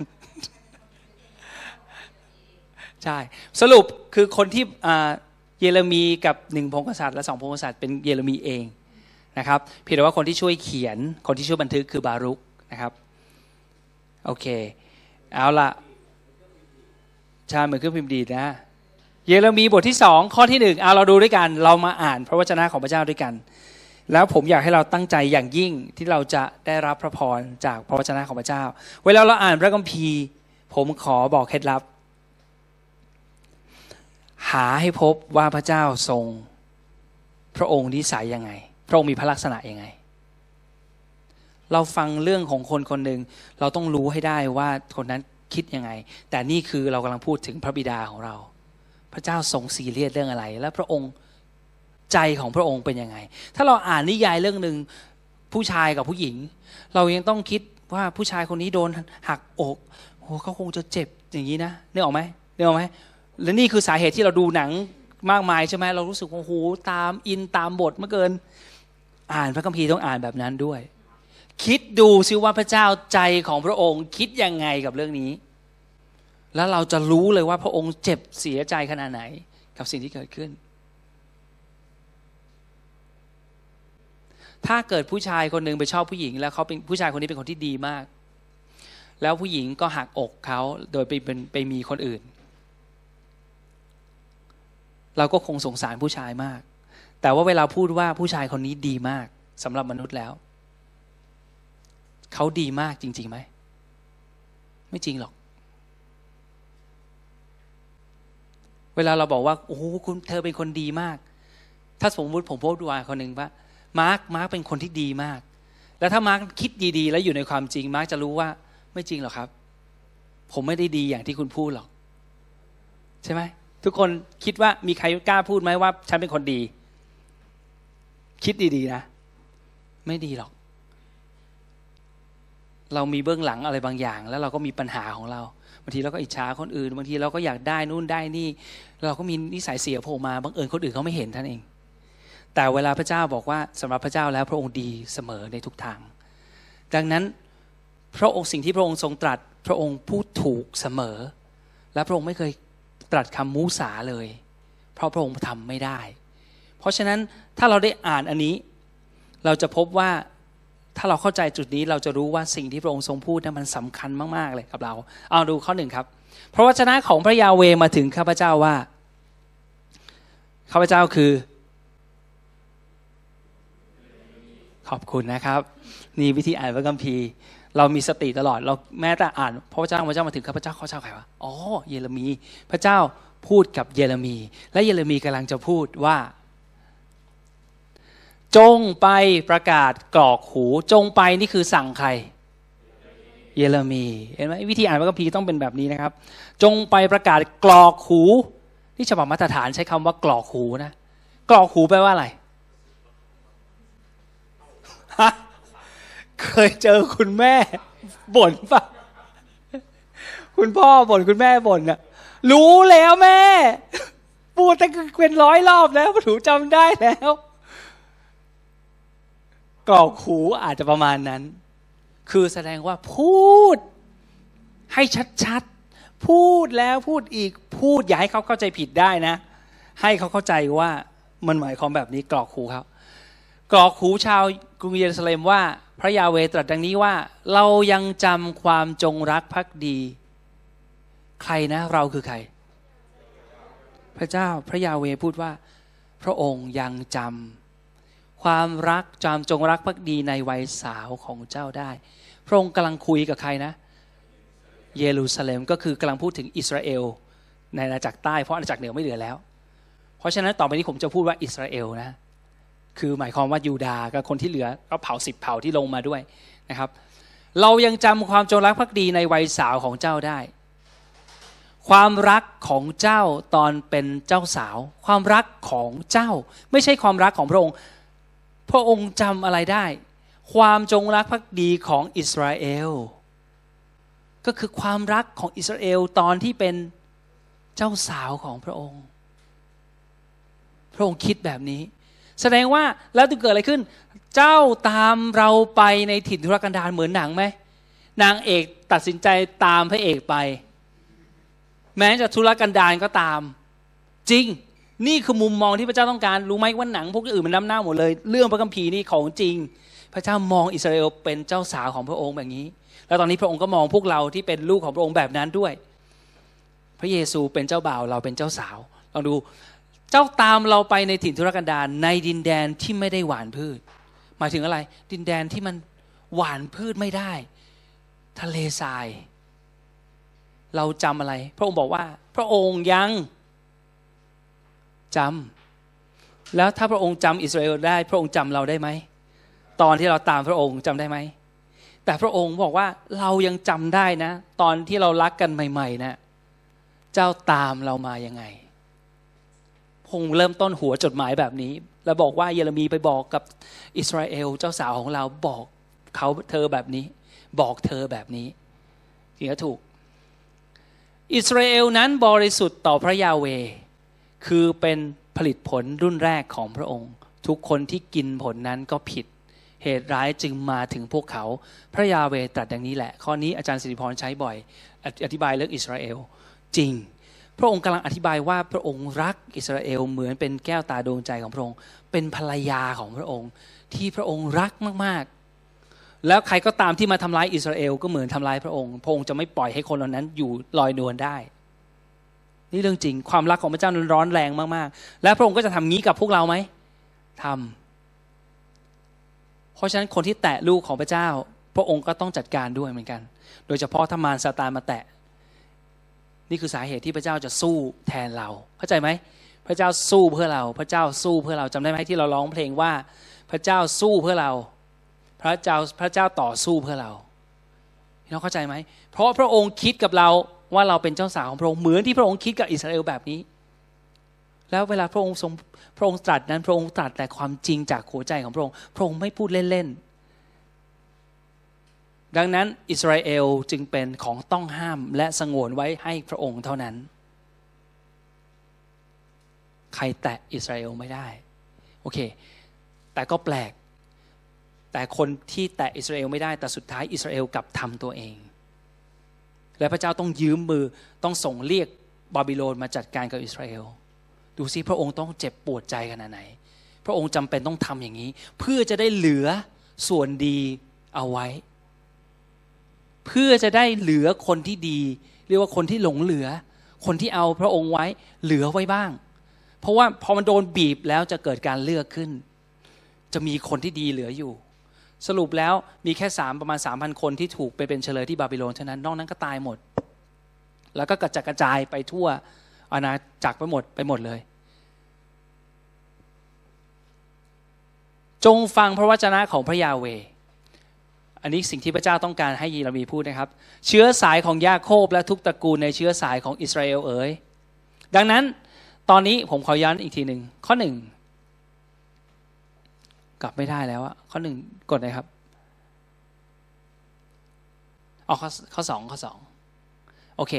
Speaker 1: ใช่สรุปคือคนที่เยเรมีกับหนึ่งพงศษัตริย์และสองพงศษัตริย์เป็นเยเรมีเอง นะครับเพียงแต่ว่าคนที่ช่วยเขียนคนที่ช่วยบันทึกคือบารุกนะครับโอเคเอาละชาเหมือนเครื่องพิมพ์ดีนะ เยเรมีบทที่สองข้อที่หนึ่งเอาเราดูด้วยกัน เรามาอ่านพระวจนะของพระเจ้าด้วยกัน แล้วผมอยากให้เราตั้งใจอย่างยิ่งที่เราจะได้รับพระพรจากพระวจนะของพระเจ้า เวลาเราอ่านพระคัมภีร์ ผมขอบอกเคล็ดลับ หาให้พบว่าพระเจ้าทรง พระองค์นิสัยยังไง พระองค์มีพระลักษณะยังไง เราฟังเรื่องของคนคนหนึ่งเราต้องรู้ให้ได้ว่าคนนั้นคิดยังไง แต่นี่คือเรากำลังพูดถึงพระบิดาของเรา พระเจ้าทรงซีเรียสเรื่องอะไร และพระองค์ใจของพระองค์เป็นยังไง ถ้าเราอ่านนิยายเรื่องหนึ่งผู้ชายกับผู้หญิง เรายังต้องคิดว่าผู้ชายคนนี้โดนหักอกโอ้เขาคงจะเจ็บอย่างนี้นะนึกออกไหมนึกออกไหมและนี่คือสาเหตุที่เราดูหนังมากมายใช่ไหมเรารู้สึกว่าโอ้โหตามอินตามบทเมื่อเกิน อ่านพระคัมภีร์ต้องอ่านแบบนั้นด้วย คิดดูซิว่าพระเจ้าใจของพระองค์คิดยังไงกับเรื่องนี้ แล้วเราจะรู้เลยว่าพระองค์เจ็บเสียใจขนาดไหน กับสิ่งที่เกิดขึ้น ถ้าเกิดผู้ชายคนหนึ่งไปชอบผู้หญิง แล้วเขาเป็นผู้ชายคนนี้เป็นคนที่ดีมาก แล้วผู้หญิงก็หักอกเขาโดยไปเป็นไปมีคนอื่น เราก็คงสงสารผู้ชายมาก แต่ว่าเวลาพูดว่าผู้ชายคนนี้ดีมากสำหรับมนุษย์แล้ว เขาดีมากจริงๆไหม ไม่จริงหรอก เวลาเราบอกว่าโอ้โหคุณเธอเป็นคนดีมาก ถ้าสมมติผมพบดูอาคนหนึ่งว่ามาร์กมาร์กเป็นคนที่ดีมาก แล้วถ้ามาร์กคิดดีๆ แล้วอยู่ในความจริงมาร์กจะรู้ว่า ไม่จริงหรอกครับ ผมไม่ได้ดีอย่างที่คุณพูดหรอก ใช่ไหมทุกคนคิดว่ามีใครกล้าพูดไหมว่า ฉันเป็นคนดี คิดดีๆนะ ไม่ดีหรอก เรามีเบื้องหลังอะไรบางอย่าง แล้วเราก็มีปัญหาของเราบางทีเราก็อิจฉาคนอื่นบางทีเราก็อยากได้นู่นได้นี่ เราก็มีนิสัยเสียโผล่มาบางเอิญคนอื่นเขาไม่เห็นท่านเอง แต่เวลาพระเจ้าบอกว่าสำหรับพระเจ้าแล้วพระองค์ดีเสมอในทุกทาง ดังนั้นพระองค์สิ่งที่พระองค์ทรงตรัส พระองค์พูดถูกเสมอ และพระองค์ไม่เคยตรัสคำมูสาเลย เพราะพระองค์ทำไม่ได้ เพราะฉะนั้นถ้าเราได้อ่านอันนี้ เราจะพบว่าถ้าเราเข้าใจจุดนี้เราจะรู้ว่าสิ่งที่พระองค์ทรงพูดนั้นมันสำคัญมากๆเลยกับเรา เอาดูข้อหนึ่งครับ พระวจนะของพระยาเวมาถึงข้าพเจ้าว่าข้าพเจ้าคือ ขอบคุณนะครับ นี่วิธีอ่านพระคัมภีร์ เรามีสติตลอด เราแม้แต่อ่าน พระวจนะพระเจ้ามาถึงข้าพเจ้าข้าพเจ้าใครวะอ๋อเยเรมี พระเจ้าพูดกับเยเรมี และเยเรมีกำลังจะพูดว่า จงไปประกาศกรอกหูจงไปนี่คือสั่งใคร เยเรมีเห็นไหมวิธีอ่านพระคัมภีร์ต้องเป็นแบบนี้นะครับ จงไปประกาศกรอกหูนี่ฉบับมาตรฐานใช้คำว่ากรอกหูนะกรอกหูแปลว่าอะไรเคยเจอคุณแม่บ่นปะคุณพ่อบ่นคุณแม่บ่นอะรู้แล้วแม่ พูดตั้งเป็นร้อยรอบแล้วถูจำได้แล้ว กรอกหูอาจจะประมาณนั้น คือแสดงว่าพูด ให้ชัดๆ พูดแล้วพูดอีกพูดอย่าให้เขาเข้าใจผิดได้นะ ให้เขาเข้าใจว่ามันหมายความแบบนี้กรอกหูเขากรอกหูชาวกรุงเยรูซาเล็มว่า พระยาเวตรัสดังนี้ว่า เรายังจำความจงรักภักดี ใครนะเราคือใคร พระเจ้าพระยาเวพูดว่า พระองค์ยังจำ ความรักจำจงรักภักดีในวัยสาวของเจ้าได้ พระองค์กำลังคุยกับใครนะ เยรูซาเล็มก็คือกำลังพูดถึงอิสราเอล ในอาณาจักรใต้เพราะอาณาจักรเหนือไม่เหลือแล้ว เพราะฉะนั้นต่อไปนี้ผมจะพูดว่าอิสราเอลนะ คือหมายความว่ายูดาห์กับคนที่เหลือก็เผ่าสิบเผ่าที่ลงมาด้วยนะครับ เรายังจำความจงรักภักดีในวัยสาวของเจ้าได้ความรักของเจ้าตอนเป็นเจ้าสาว ความรักของเจ้า ไม่ใช่ความรักของพระองค์ พระองค์จำอะไรได้ ความจงรักภักดีของอิสราเอล ก็คือความรักของอิสราเอลตอนที่เป็นเจ้าสาวของพระองค์ พระองค์คิดแบบนี้ แสดงว่าแล้วจะเกิดอะไรขึ้น เจ้าตามเราไปในถิ่นทุรกันดารเหมือนหนังไหมนางเอกตัดสินใจตามพระเอกไป แม้จะทุรกันดารก็ตาม จริง นี่คือมุมมองที่พระเจ้าต้องการรู้ไหมว่าหนังพวกอื่นมันน้ำหน้าหมดเลย เรื่องพระคัมภีร์นี่ของจริง พระเจ้ามองอิสราเอลเป็นเจ้าสาวของพระองค์แบบนี้ แล้วตอนนี้พระองค์ก็มองพวกเราที่เป็นลูกของพระองค์แบบนั้นด้วย พระเยซูเป็นเจ้าบ่าวเราเป็นเจ้าสาวลองดูเจ้าตามเราไปในถิ่นทุรกันดารในดินแดนที่ไม่ได้หวานพืช หมายถึงอะไร ดินแดนที่มันหวานพืชไม่ได้ ทะเลทราย เราจำอะไร พระองค์บอกว่า พระองค์ยัง จำแล้วถ้าพระองค์จำอิสราเอลได้ พระองค์จำเราได้ไหมตอนที่เราตามพระองค์จำได้ไหมแต่พระองค์บอกว่าเรายังจำได้นะ ตอนที่เรารักกันใหม่ๆนะเจ้าตามเรามายังไงพงเริ่มต้นหัวจดหมายแบบนี้ แล้วบอกว่าเยเรมีไปบอกกับอิสราเอลเจ้าสาวของเราบอกเขาเธอแบบนี้ บอกเธอแบบนี้ถึงถูก อิสราเอลนั้นบริสุทธิ์ต่อพระยาเว คือเป็นผลิตผลรุ่นแรกของพระองค์ ทุกคนที่กินผลนั้นก็ผิด เหตุร้ายจึงมาถึงพวกเขา พระยาเวตรัสดังนี้แหละ ข้อนี้อาจารย์สิริพรใช้บ่อย อธิบายเรื่องอิสราเอล จริง พระองค์กำลังอธิบายว่าพระองค์รักอิสราเอลเหมือนเป็นแก้วตาดวงใจของพระองค์ เป็นภรรยาของพระองค์ ที่พระองค์รักมากๆ แล้วใครก็ตามที่มาทำลายอิสราเอลก็เหมือนทำลายพระองค์ พระองค์จะไม่ปล่อยให้คนเหล่านั้นอยู่ลอยนวลได้ นี่เรื่องจริง ความรักของพระเจ้านั้นร้อนแรงมากๆ และพระองค์ก็จะทำงี้กับพวกเราไหมทำเพราะฉะนั้นคนที่แตะลูกของพระเจ้า พระองค์ก็ต้องจัดการด้วยเหมือนกัน โดยเฉพาะถ้ามารซาตานมาแตะ นี่คือสาเหตุที่พระเจ้าจะสู้แทนเรา เข้าใจไหม พระเจ้าสู้เพื่อเรา พระเจ้าสู้เพื่อเราจำได้ไหมที่เราร้องเพลงว่า พระเจ้าสู้เพื่อเรา พระเจ้าพระเจ้าต่อสู้เพื่อเราพี่น้องเข้าใจไหม เพราะพระองค์คิดกับเรา ว่าเราเป็นเจ้าสาวของพระองค์เหมือนที่พระองค์คิดกับอิสราเอลแบบนี้ แล้วเวลาพระองค์ทรงพระองค์ตรัสนั้น พระองค์ตรัสแต่ความจริงจากหัวใจของพระองค์ พระองค์ไม่พูดเล่นๆดังนั้นอิสราเอลจึงเป็นของต้องห้ามและสงวนไว้ให้พระองค์เท่านั้น ใครแตะอิสราเอลไม่ได้โอเค แต่ก็แปลก แต่คนที่แตะอิสราเอลไม่ได้แต่สุดท้ายอิสราเอลกลับทำตัวเอง และพระเจ้าต้องยืมมือต้องส่งเรียกบาบิโลนมาจัดการกับอิสราเอล ดูซิพระองค์ต้องเจ็บปวดใจขนาดไหน พระองค์จำเป็นต้องทำอย่างนี้ เพื่อจะได้เหลือส่วนดีเอาไว้ เพื่อจะได้เหลือคนที่ดี เรียกว่าคนที่หลงเหลือ คนที่เอาพระองค์ไว้เหลือไว้บ้าง เพราะว่าพอมันโดนบีบแล้วจะเกิดการเลือกขึ้น จะมีคนที่ดีเหลืออยู่ สรุปแล้วมีแค่สามประมาณสามพันคนที่ถูกไปเป็นเฉลยที่บาบิโลนเท่านั้นนอกนั้นก็ตายหมด แล้วก็กระจัดกระจายไปทั่วอาณาจักรไปหมดไปหมดเลย จงฟังพระวจนะของพระยาเว อันนี้สิ่งที่พระเจ้าต้องการให้ยีรามีพูดนะครับ เชื้อสายของยาโคบและทุกตระกูลในเชื้อสายของอิสราเอลเอ๋ยดังนั้นตอนนี้ผมขอย้อนอีกทีหนึ่งข้อหนึ่ง กลับไม่ได้แล้วอะข้อหนึ่งกดเลยครับอ๋อข้อข้อสองข้อสองโอเค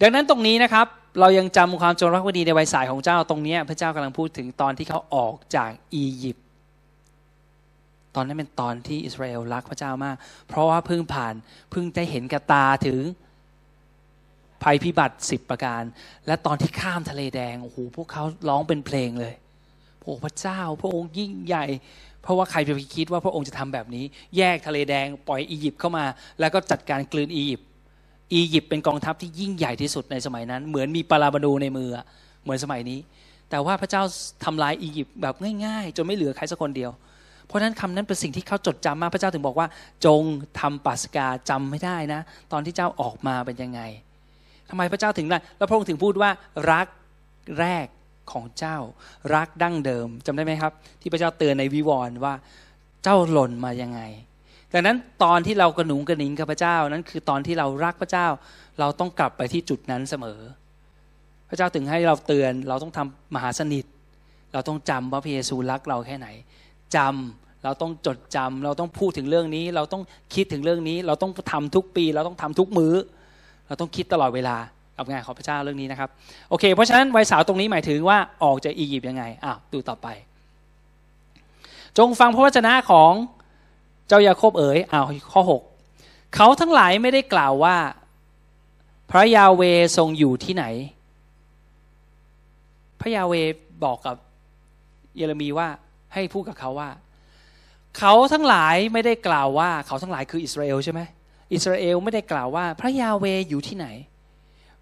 Speaker 1: ดังนั้นตรงนี้นะครับ เรายังจำความจงรักภักดีในวัยสายของเจ้าตรงนี้ พระเจ้ากำลังพูดถึงตอนที่เขาออกจากอียิปต์ตอนนั้นเป็นตอนที่อิสราเอลรักพระเจ้ามาก เพราะว่าเพิ่งผ่านเพิ่งได้เห็นกับตาถึงภัยพิบัติสิบประการ และตอนที่ข้ามทะเลแดงโอ้โหพวกเขาร้องเป็นเพลงเลยโอ้พระเจ้า พระองค์ยิ่งใหญ่ ราะว่าใครจะไปคิดว่าพระองค์จะทำแบบนี้ แยกทะเลแดงปล่อยอียิปต์เข้ามา แล้วก็จัดการกลืนอียิปต์อียิปต์เป็นกองทัพที่ยิ่งใหญ่ที่สุดในสมัยนั้น เหมือนมีปาราบานูในมือเหมือนสมัยนี้ แต่ว่าพระเจ้าทำลายอียิปต์แบบง่าย ๆ จนไม่เหลือใครสักคนเดียว เพราะนั้นคำนั้นเป็นสิ่งที่เขาจดจำมากพระเจ้าถึงบอกว่า จงทำปัสกาจำไม่ได้นะ ตอนที่เจ้าออกมาเป็นยังไงทำไมพระเจ้าถึงได้แล้วพระองค์ถึงพูดว่ารักแรก ของเจ้ารักดั้งเดิมจำได้ไหมครับ ที่พระเจ้าเตือนในวิวรณ์ว่าเจ้าหล่นมายังไง ดังนั้นตอนที่เรากระหนุงกระหนิงกับพระเจ้านั้นคือตอนที่เรารักพระเจ้า เราต้องกลับไปที่จุดนั้นเสมอ พระเจ้าถึงให้เราเตือนเราต้องทำมหาสนิท เราต้องจำว่าพระเยซูรักเราแค่ไหนจำเราต้องจดจำเราต้องพูดถึงเรื่องนี้ เราต้องคิดถึงเรื่องนี้ เราต้องทำทุกปี เราต้องทำทุกมื้อ เราต้องคิดตลอดเวลา กับงานของพระเจ้าเรื่องนี้นะครับโอเค เพราะฉะนั้นวัยสาวตรงนี้หมายถึงว่าออกจากอียิปต์ยังไงอะดูต่อไป จงฟังพระวจนะของเจ้ายาโคบเอ๋ยอ้าวข้อหกเขาทั้งหลายไม่ได้กล่าวว่า พระยาเวทรงอยู่ที่ไหน พระยาเวบอกกับเยเรมีว่าให้พูดกับเขาว่า เขาทั้งหลายไม่ได้กล่าวว่า เขาทั้งหลายคืออิสราเอลใช่ไหมอิสราเอลไม่ได้กล่าวว่า พระยาเวอยู่ที่ไหน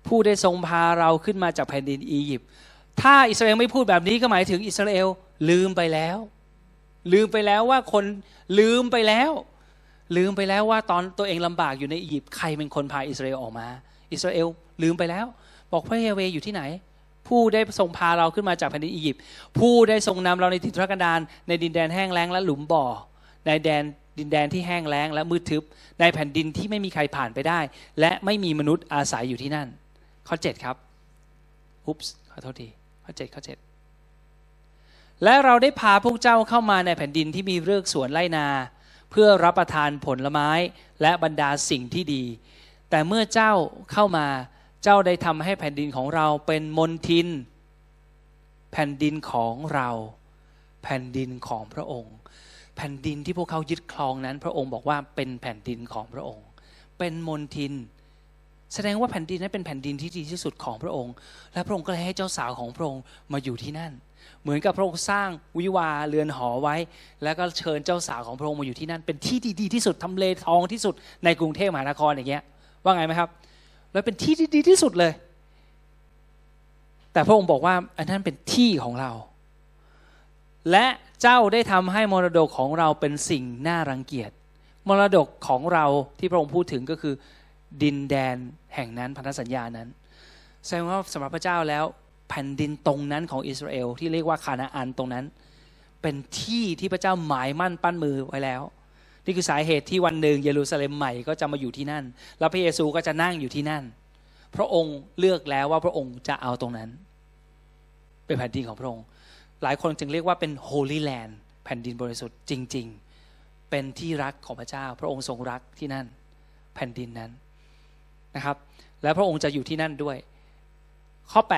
Speaker 1: ผู้ได้ทรงพาเราขึ้นมาจากแผ่นดินอียิปต์ถ้าอิสราเอลไม่พูดแบบนี้ก็หมายถึงอิสราเอลลืมไปแล้ว ลืมไปแล้วว่าคนลืมไปแล้ว ลืมไปแล้วว่าตอนตัวเองลำบากอยู่ในอียิปต์ใครเป็นคนพาอิสราเอลออกมา อิสราเอลลืมไปแล้ว บอกพระเยเวอยู่ที่ไหน ผู้ได้ทรงพาเราขึ้นมาจากแผ่นดินอียิปต์ผู้ได้ทรงนำเราในทิศทุรกันดารในดินแดนแห้งแล้งและหลุมบ่อในแดนดินแดนที่แห้งแล้งและมืดทึบ ในแผ่นดินที่ไม่มีใครผ่านไปได้ และไม่มีมนุษย์อาศัยอยู่ที่นั่น ข้อ 7 ครับอุ๊บขอโทษทีข้อ 7 ข้อ 7 และเราได้พาพวกเจ้าเข้ามาในแผ่นดินที่มีเรือกสวนไรนา เพื่อรับประทานผลไม้และบรรดาสิ่งที่ดี แต่เมื่อเจ้าเข้ามาเจ้าได้ทำให้แผ่นดินของเราเป็นมนทิน แผ่นดินของเรา แผ่นดินของพระองค์ แผ่นดินที่พวกเขายึดครองนั้น พระองค์บอกว่าเป็นแผ่นดินของพระองค์ เป็นมนทิน แสดงว่าแผ่นดินนั้นเป็นแผ่นดินที่ดีที่สุดของพระองค์ และพระองค์ก็เลยให้เจ้าสาวของพระองค์มาอยู่ที่นั่น เหมือนกับพระองค์สร้างวิวาเรือนหอไว้ แล้วก็เชิญเจ้าสาวของพระองค์มาอยู่ที่นั่น เป็นที่ดีที่สุดทำเลทองที่สุดในกรุงเทพมหานครอย่างเงี้ย ว่าไงไหมครับ แล้วเป็นที่ที่ดีที่สุดเลย แต่พระองค์บอกว่าอันนั้นเป็นที่ของเรา และเจ้าได้ทำให้มรดกของเราเป็นสิ่งน่ารังเกียจ มรดกของเราที่พระองค์พูดถึงก็คือ ดินแดนแห่งนั้นพันธสัญญานั้น แสดงว่าสำหรับพระเจ้าแล้วแผ่นดินตรงนั้นของอิสราเอลที่เรียกว่าคานาอันตรงนั้น เป็นที่ที่พระเจ้าหมายมั่นปั้นมือไว้แล้ว นี่คือสาเหตุที่วันหนึ่งเยรูซาเล็มใหม่ก็จะมาอยู่ที่นั่น แล้วพระเยซูก็จะนั่งอยู่ที่นั่น พระองค์เลือกแล้วว่าพระองค์จะเอาตรงนั้น เป็นแผ่นดินของพระองค์ หลายคนจึงเรียกว่าเป็น Holy Land แผ่นดินบริสุทธิ์จริง ๆ เป็นที่รักของพระเจ้า พระองค์ทรงรักที่นั่น แผ่นดินนั้น นะครับ และพระองค์จะอยู่ที่นั่นด้วย ข้อ 8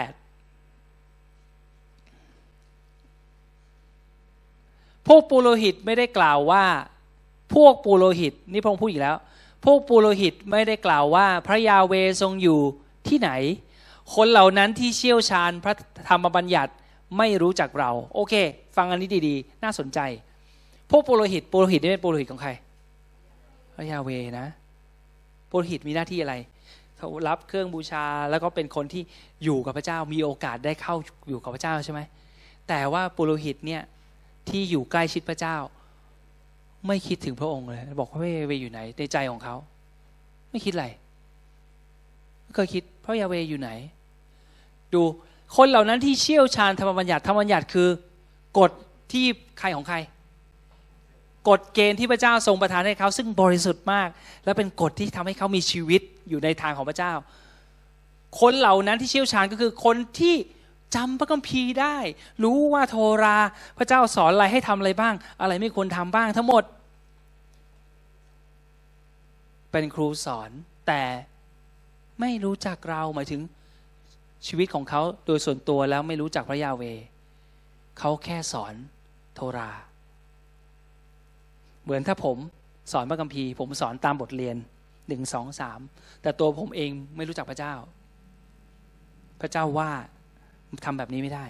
Speaker 1: พวกปุโรหิตไม่ได้กล่าวว่า พวกปุโรหิตนี่พระองค์พูดอีกแล้ว พวกปุโรหิตไม่ได้กล่าวว่า พระยาเวทรงอยู่ที่ไหน คนเหล่านั้นที่เชี่ยวชาญพระธรรมบัญญัติไม่รู้จักเรา โอเค ฟังอันนี้ดีๆ น่าสนใจ พวกปุโรหิตปุโรหิตนี่เป็นปุโรหิตของใคร พระยาเวนะปุโรหิตมีหน้าที่อะไร รับเครื่องบูชา แล้วก็เป็นคนที่อยู่กับพระเจ้ามีโอกาสได้เข้าอยู่กับพระเจ้าใช่ไหมแต่ว่าปุโรหิตเนี่ยที่อยู่ใกล้ชิดพระเจ้า ไม่คิดถึงพระองค์เลย บอกว่าพระยาเวอยู่ไหนในใจของเขา ไม่คิดอะไรไม่เคยคิดพระยาเวอยู่ไหน ดูคนเหล่านั้นที่เชี่ยวชาญธรรมบัญญัติธรรมบัญญัติคือกฎที่ใครของใคร กฎเกณฑ์ที่พระเจ้าทรงประทานให้เขาซึ่งบริสุทธิ์มาก และเป็นกฎที่ทำให้เขามีชีวิตอยู่ในทางของพระเจ้า คนเหล่านั้นที่เชี่ยวชาญก็คือคนที่จำพระคัมภีร์ได้ รู้ว่าโทราพระเจ้าสอนอะไรให้ทำอะไรบ้าง อะไรไม่ควรทำบ้างทั้งหมด เป็นครูสอนแต่ไม่รู้จักเราหมายถึงชีวิตของเขาโดยส่วนตัวแล้วไม่รู้จักพระยาเว เขาแค่สอนโทรา เหมือนถ้าผมสอนพระคัมภีร์ ผมสอนตามบทเรียนหนึ่งสองสามแต่ตัวผมเองไม่รู้จักพระเจ้า พระเจ้าว่าทำแบบนี้ไม่ได้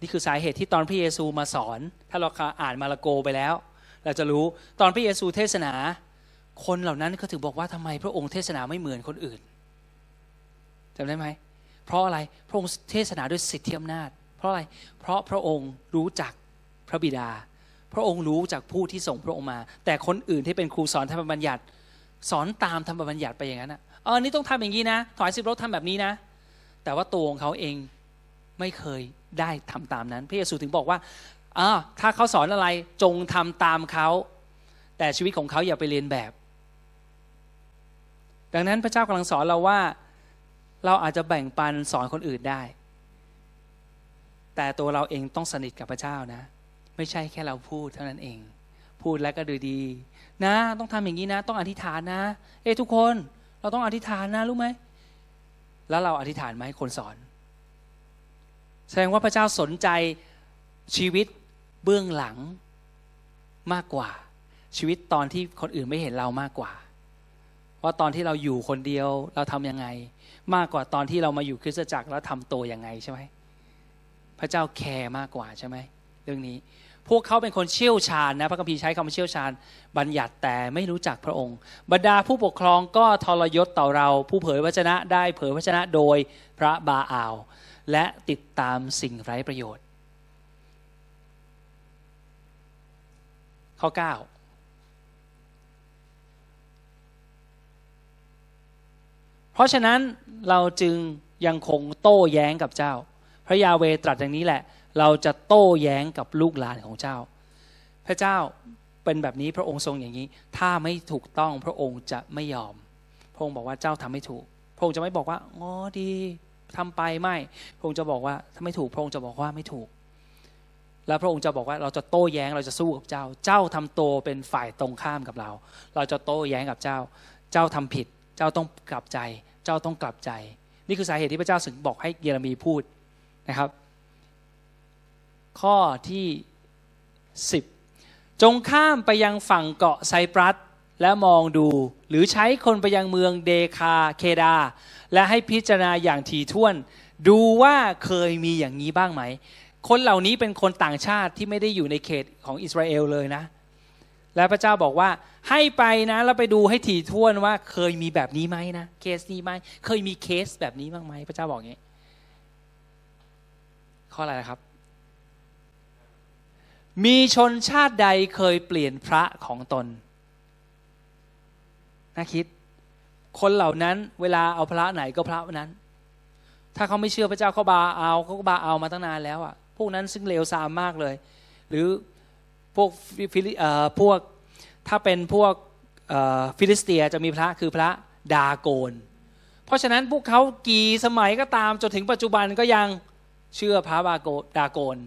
Speaker 1: นี่คือสาเหตุที่ตอนพระเยซูมาสอน ถ้าเราอ่านมาระโกไปแล้ว เราจะรู้ตอนพระเยซูเทศนา คนเหล่านั้นก็ถึงบอกว่าทำไมพระองค์เทศนาไม่เหมือนคนอื่นจำได้ไหมเพราะอะไรพระองค์เทศนาด้วยสิทธิอำนาจ เพราะอะไรเพราะพระองค์รู้จักพระบิดา พระองค์รู้จากผู้ที่ส่งพระองค์มา แต่คนอื่นที่เป็นครูสอนธรรมบัญญัติ สอนตามธรรมบัญญัติไปอย่างนั้นอะเออนี่ต้องทำอย่างนี้นะถอยสิบรถทำแบบนี้นะ แต่ว่าตัวของเขาเองไม่เคยได้ทำตามนั้น พระเยซูถึงบอกว่าอ่าถ้าเขาสอนอะไรจงทำตามเขาแต่ชีวิตของเขาอย่าไปเรียนแบบ ดังนั้นพระเจ้ากำลังสอนเราว่าเราอาจจะแบ่งปันสอนคนอื่นได้ แต่ตัวเราเองต้องสนิทกับพระเจ้านะ ไม่ใช่แค่เราพูดเท่านั้นเอง พูดแล้วก็ดูดี นะ ต้องทำอย่างนี้นะ ต้องอธิษฐานนะ เอ้ทุกคนเราต้องอธิษฐานนะรู้ไหมแล้วเราอธิษฐานไหมคนสอน แสดงว่าพระเจ้าสนใจชีวิตเบื้องหลังมากกว่า ชีวิตตอนที่คนอื่นไม่เห็นเรามากกว่าว่าตอนที่เราอยู่คนเดียวเราทำยังไง มากกว่าตอนที่เรามาอยู่คริสตจักรแล้วทำตัวยังไงใช่ไหมพระเจ้าแคร์มากกว่าใช่ไหมเรื่องนี้ พวกเขาเป็นคนเชี่ยวชาญนะพระคัมภีร์ใช้คำว่าเชี่ยวชาญ บัญญัติแต่ไม่รู้จักพระองค์ บรรดาผู้ปกครองก็ทรยศต่อเรา ผู้เผยวจนะได้เผยวจนะโดยพระบาอาลและติดตามสิ่งไร้ประโยชน์ ข้อ 9 เพราะฉะนั้นเราจึงยังคงโต้แย้งกับเจ้า พระยาเวตรัสอย่างนี้แหละ เราจะโต้แย้งกับลูกหลานของเจ้า พระเจ้าเป็นแบบนี้พระองค์ทรงอย่างนี้ ถ้าไม่ถูกต้องพระองค์จะไม่ยอม พระองค์บอกว่าเจ้าทำไม่ถูก พระองค์จะไม่บอกว่าอ๋อดีทำไปไม่ พระองค์จะบอกว่าถ้าไม่ถูกพระองค์จะบอกว่าไม่ถูก แล้วพระองค์จะบอกว่าเราจะโต้แย้งเราจะสู้กับเจ้า เจ้าทำตัวเป็นฝ่ายตรงข้ามกับเรา เราจะโต้แย้งกับเจ้า เจ้าทำผิด เจ้าต้องกลับใจ เจ้าต้องกลับใจ นี่คือสาเหตุที่พระเจ้าถึงบอกให้เยเรมีพูดนะครับ ข้อที่ 10 จงข้ามไปยังฝั่งเกาะไซปรัสและมองดู หรือใช้คนไปยังเมืองเดคาเคดา และให้พิจารณาอย่างถี่ถ้วน ดูว่าเคยมีอย่างนี้บ้างไหม คนเหล่านี้เป็นคนต่างชาติที่ไม่ได้อยู่ในเขตของอิสราเอลเลยนะ และพระเจ้าบอกว่าให้ไปนะแล้วไปดูให้ถี่ถ้วนว่าเคยมีแบบนี้ไหมนะเคสนี้ไหมเคยมีเคสแบบนี้บ้างไหมพระเจ้าบอกอย่างนี้ข้ออะไรนะครับ มีชนชาติใดเคยเปลี่ยนพระของตนน่าคิด คนเหล่านั้นเวลาเอาพระไหนก็พระนั้น ถ้าเขาไม่เชื่อพระเจ้าเขาบาอัลเขาก็บาอัลมาตั้งนานแล้วอะ พวกนั้นซึ่งเลวทรามมากเลย หรือพวกฟิลิพวกถ้าเป็นพวกฟิลิสเตียจะมีพระคือพระดาโกน เพราะฉะนั้นพวกเขากี่สมัยก็ตามจนถึงปัจจุบันก็ยังเชื่อพระบาโกดาโกน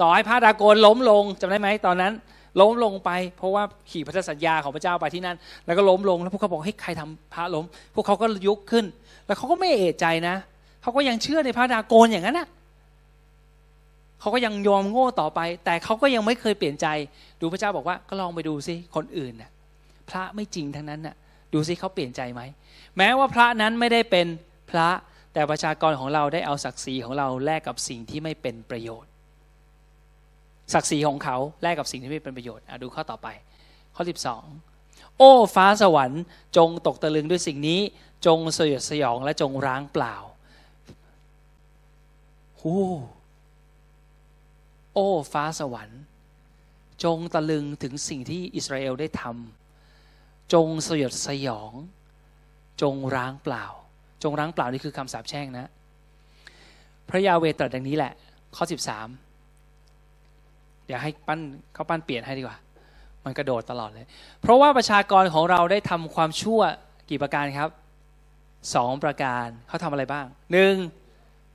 Speaker 1: ต่อให้พระดาโกนล้มลงจำได้ไหมตอนนั้น ล้มลงไป เพราะว่าขี่พันธสัญญาของพระเจ้าไปที่นั่น แล้วก็ล้มลงแล้วพวกเขาบอกให้ใครทำพระล้ม พวกเขาก็ยุกขึ้น แล้วเขาก็ไม่เอะใจนะเขาก็ยังเชื่อในพระดาโกนอย่างนั้นนะเขาก็ยังยอมโง่ต่อไป แต่เขาก็ยังไม่เคยเปลี่ยนใจ ดูพระเจ้าบอกว่าก็ลองไปดูซิคนอื่นน่ะพระไม่จริงทั้งนั้นน่ะดูซิเขาเปลี่ยนใจไหมแม้ว่าพระนั้นไม่ได้เป็นพระแต่ประชากรของเราได้เอาศักดิ์ศรีของเราแลกกับสิ่งที่ไม่เป็นประโยชน์ ศักดิ์ศรีของเขาแลกกับสิ่งที่ไม่เป็นประโยชน์ดูข้อต่อไป ข้อ 12 โอ้ฟ้าสวรรค์ จงตกตะลึงด้วยสิ่งนี้ จงสยดสยองและจงร้างเปล่าหูโอ้ฟ้าสวรรค์ จงตะลึงถึงสิ่งที่อิสราเอลได้ทำจงสยดสยอง จงร้างเปล่า จงร้างเปล่านี่คือคำสาปแช่งนะ พระยาเวตรัสอย่างนี้แหละ ข้อ 13 เดี๋ยวให้ปั้นเขาปั้นเปลี่ยนให้ดีกว่า มันกระโดดตลอดเลย เพราะว่าประชากรของเราได้ทำความชั่วกี่ประการครับสองประการเขาทำอะไรบ้างหนึ่ง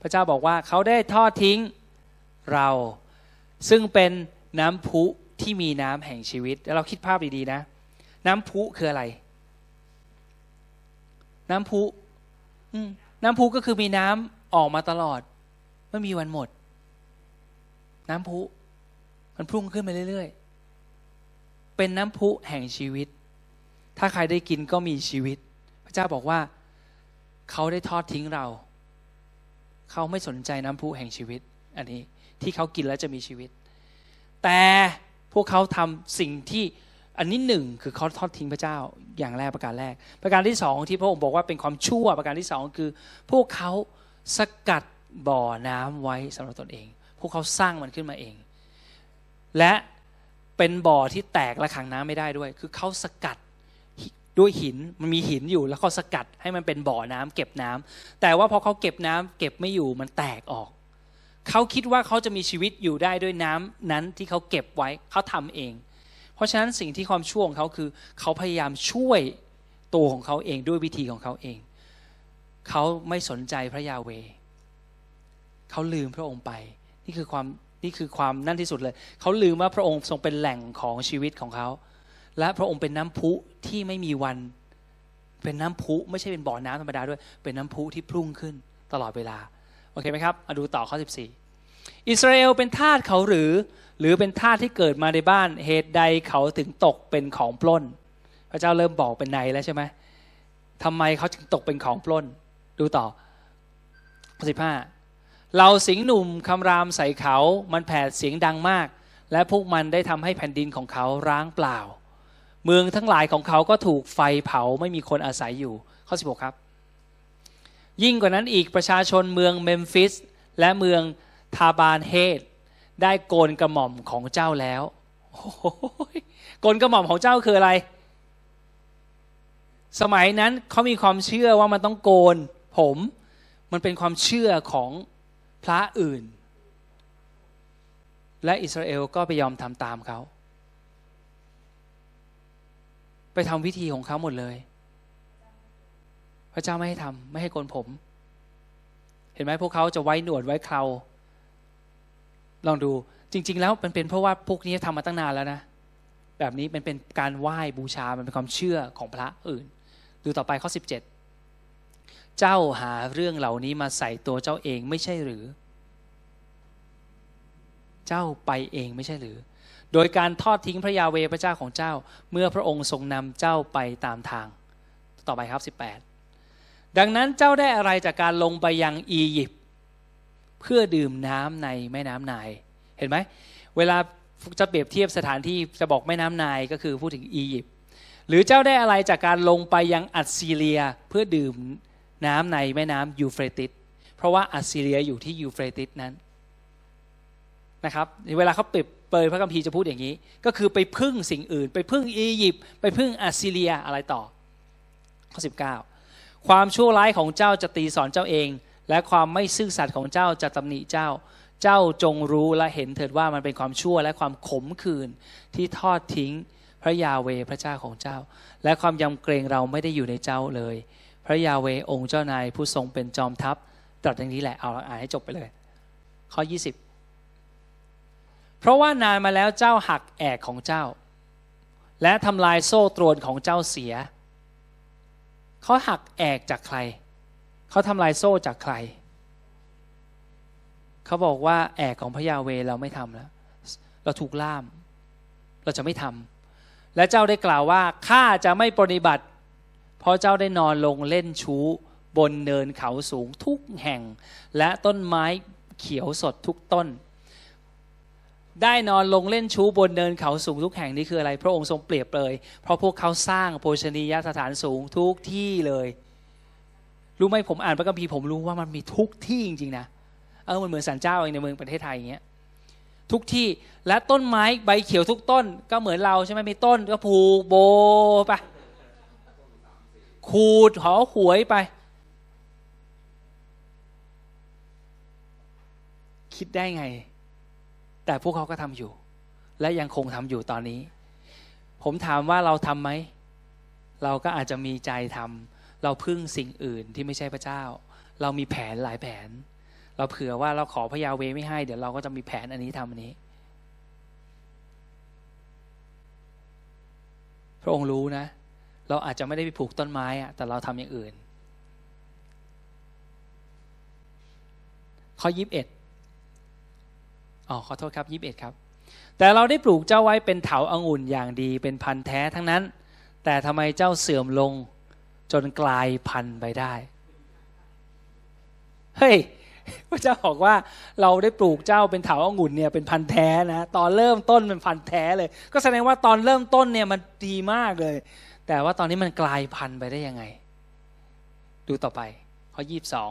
Speaker 1: พระเจ้าบอกว่าเขาได้ทอดทิ้งเรา ซึ่งเป็นน้ำพุที่มีน้ำแห่งชีวิตแล้วเราคิดภาพดีๆนะ น้ำพุคืออะไร น้ำพุน้ำพุก็คือมีน้ำออกมาตลอด ไม่มีวันหมด น้ำพุ มันพุ่งขึ้นมาเรื่อย ๆ เป็นน้ำพุแห่งชีวิต ถ้าใครได้กินก็มีชีวิต พระเจ้าบอกว่า เขาได้ทอดทิ้งเรา เขาไม่สนใจน้ำพุแห่งชีวิต อันนี้ที่เขากินแล้วจะมีชีวิต แต่พวกเขาทำสิ่งที่อันนี้หนึ่งคือเขาทอดทิ้งพระเจ้าอย่างแรกประการแรก ประการที่สองที่พระองค์บอกว่าเป็นความชั่วประการที่สองคือ พวกเขาสกัดบ่อน้ำไว้สำหรับตนเอง พวกเขาสร้างมันขึ้นมาเอง และเป็นบ่อที่แตกและขังน้ำไม่ได้ด้วย คือเขาสกัดด้วยหินมันมีหินอยู่แล้วเขาสกัดให้มันเป็นบ่อน้ำเก็บน้ำแต่ว่าพอเขาเก็บน้ำเก็บไม่อยู่มันแตกออก เขาคิดว่าเขาจะมีชีวิตอยู่ได้ด้วยน้ำนั้นที่เขาเก็บไว้เขาทำเอง เพราะฉะนั้นสิ่งที่ความช่วงเขาคือ เขาพยายามช่วยตัวของเขาเองด้วยวิธีของเขาเอง เขาไม่สนใจพระยาเว เขาลืมพระองค์ไป นี่คือความ นี่คือความนั่นที่สุดเลย เขาลืมว่าพระองค์ทรงเป็นแหล่งของชีวิตของเขา และพระองค์เป็นน้ำพุที่ไม่มีวัน เป็นน้ำพุไม่ใช่เป็นบ่อน้ำธรรมดาด้วย เป็นน้ำพุที่พุ่งขึ้นตลอดเวลา โอเคไหมครับมาดูต่อข้อ 14 อิสราเอลเป็นทาสเขาหรือ หรือเป็นทาสที่เกิดมาในบ้าน เหตุใดเขาถึงตกเป็นของปล้น พระเจ้าเริ่มบอกเป็นในแล้วใช่ไหมทำไมเขาถึงตกเป็นของปล้น ดูต่อข้อ15 เราสิงหนุ่มคำรามใส่เขา มันแผดเสียงดังมาก และพวกมันได้ทำให้แผ่นดินของเขาร้างเปล่า เมืองทั้งหลายของเขาก็ถูกไฟเผาไม่มีคนอาศัยอยู่ ข้อ 16 ครับ ยิ่งกว่านั้นอีกประชาชนเมืองเมมฟิส และเมืองทาบานเฮดได้โกนกระหม่อมของเจ้าแล้วโกนกระหม่อมของเจ้าคืออะไร สมัยนั้นเขามีความเชื่อว่ามันต้องโกน ผม มันเป็นความเชื่อของ พระอื่น และอิสราเอลก็ไปยอมทำตามเขา ไปทำวิธีของเขาหมดเลย พระเจ้าไม่ให้ทำไม่ให้โกนผม เห็นไหมพวกเขาจะไว้หนวดไว้เคราลองดูจริง ๆ แล้วมันเป็นเพราะว่าพวกนี้ทำมาตั้งนานแล้วนะ แบบนี้มันเป็นการไหว้บูชามันเป็นความเชื่อของพระอื่น ดูต่อไปข้อ 17 เจ้าหาเรื่องเหล่านี้มาใส่ตัวเจ้าเองไม่ใช่หรือ เจ้าไปเองไม่ใช่หรือ โดยการทอดทิ้งพระยาเวพระเจ้าของเจ้า เมื่อพระองค์ทรงนำเจ้าไปตามทาง ต่อไปครับ 18 ดังนั้นเจ้าได้อะไรจากการลงไปยังอียิปต์เพื่อดื่มน้ำในแม่น้ำนาย เห็นไหม เวลาจะเปรียบเทียบสถานที่จะบอกแม่น้ำนายก็คือพูดถึงอียิปต์หรือเจ้าได้อะไรจากการลงไปยังอัสซีเรียเพื่อดื่ม น้ำในแม่น้ำยูเฟรติสเพราะว่าอัสซีเรียอยู่ที่ยูเฟรติสนั้นนะครับเวลาเขาเปิดเปิดพระคัมภีร์จะพูดอย่างนี้ ก็คือไปพึ่งสิ่งอื่น ไปพึ่งอียิปต์ไปพึ่งอัสซีเรียอะไรต่อข้อ19 ความชั่วร้ายของเจ้าจะตีสอนเจ้าเอง และความไม่ซื่อสัตย์ของเจ้าจะตำหนิเจ้า เจ้าจงรู้และเห็นเถิดว่ามันเป็นความชั่วและความขมขื่นที่ทอดทิ้งพระยาเวพระเจ้าของเจ้า และความยำเกรงเราไม่ได้อยู่ในเจ้าเลย ระยาเวองค์เจ้านายผู้ทรงเป็นจอมทัพตรัสอย่างนี้แหละ เอาอ่านให้จบไปเลย ข้อ 20 เพราะว่านานมาแล้วเจ้าหักแอกของเจ้า และทำลายโซ่ตรวนของเจ้าเสีย เขาหักแอกจากใคร เขาทำลายโซ่จากใคร เขาบอกว่าแอกของพระยาเวเราไม่ทำแล้ว เราถูกล่าม เราจะไม่ทำและเจ้าได้กล่าวว่าข้าจะไม่ปฏิบัติ เพราะเจ้าได้นอนลงเล่นชู้ บนเนินเขาสูงทุกแห่ง และต้นไม้เขียวสดทุกต้น ได้นอนลงเล่นชู้บนเนินเขาสูงทุกแห่งนี่คืออะไร พระองค์ทรงเปรียบเลย เพราะพวกเขาสร้างโภชนียสถานสูงทุกที่เลย รู้ไหมผมอ่านพระคัมภีร์ผมรู้ว่ามันมีทุกที่จริงๆนะเออมันเหมือนสันเจ้าเองในเมืองประเทศไทยอย่างเงี้ยทุกที่และต้นไม้ใบเขียวทุกต้น ก็เหมือนเราใช่ไหมมีต้นก็ผูกโบไป ขูดหอหวยไป คิดได้ไง แต่พวกเขาก็ทำอยู่ และยังคงทำอยู่ตอนนี้ ผมถามว่าเราทำไหม เราก็อาจจะมีใจทำเราพึ่งสิ่งอื่นที่ไม่ใช่พระเจ้า เรามีแผนหลายแผน เราเผื่อว่าเราขอพระยาเวไม่ให้ เดี๋ยวเราก็จะมีแผนอันนี้ทำอันนี้พระองค์รู้นะ เราอาจจะไม่ได้ไปผูกต้นไม้อะแต่เราทำอย่างอื่น ข้อยีิบเอ็ดอ๋อขอโทษครับยีิบเอ็ดครับ แต่เราได้ปลูกเจ้าไว้เป็นเถาอางุ่นอย่างดีเป็นพันธุ์แท้ทั้งนั้น แต่ทำไมเจ้าเสื่อมลงจนกลายพันธุ์ไปได้เฮ้ยพระเจ้าบอกว่าเราได้ปลูกเจ้าเป็นเถาองุ่นเนี่ยเป็นพันธุ์แท้นะตอนเริ่มต้นเป็นพันธุ์แท้เลย ก็แสดงว่าตอนเริ่มต้นเนี่ยมันดีมากเลย แต่ว่าตอนนี้มันกลายพันธุ์ไปได้ยังไง ดูต่อไปข้อยีบสอง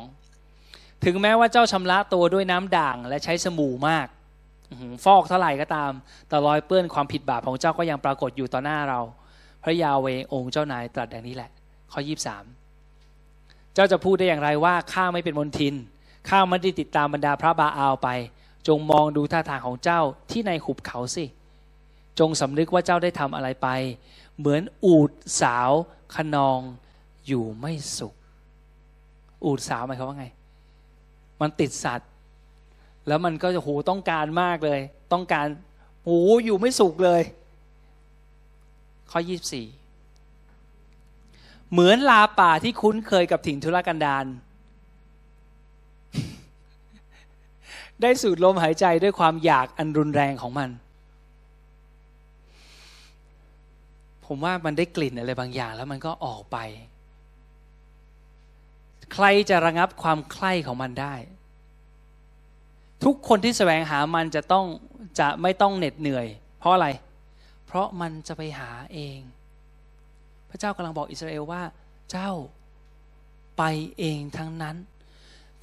Speaker 1: ถึงแม้ว่าเจ้าชำระตัวด้วยน้ำด่างและใช้สมูมากฟอกเท่าไหร่ก็ตาม แต่รอยเปื้อนความผิดบาปของเจ้าก็ยังปรากฏอยู่ต่อหน้าเรา พระยาเวองค์เจ้านายตรัสดังนี้แหละ ข้อยีบสามเจ้าจะพูดได้อย่างไรว่าข้าไม่เป็นมนทินข้าไม่ได้ติดตามบรรดาพระบาอาลไป จงมองดูท่าทางของเจ้าที่ในหุบเขาสิ จงสำนึกว่าเจ้าได้ทำอะไรไป เหมือนอูดสาวขนองอยู่ไม่สุข อูดสาวหมายความว่าไง มันติดสัตว์ แล้วมันก็จะโหต้องการมากเลย ต้องการโหอยู่ไม่สุขเลย ข้อยี่สี่เหมือนลาป่าที่คุ้นเคยกับถิ่นทุรกันดารได้สูดลมหายใจด้วยความอยากอันรุนแรงของมัน ผมว่ามันได้กลิ่นอะไรบางอย่าง แล้วมันก็ออกไป ใครจะระงับความใคร่ของมันได้ ทุกคนที่แสวงหามันจะต้องจะไม่ต้องเหน็ดเหนื่อย เพราะอะไร เพราะมันจะไปหาเอง พระเจ้ากำลังบอกอิสราเอลว่า เจ้าไปเองทั้งนั้น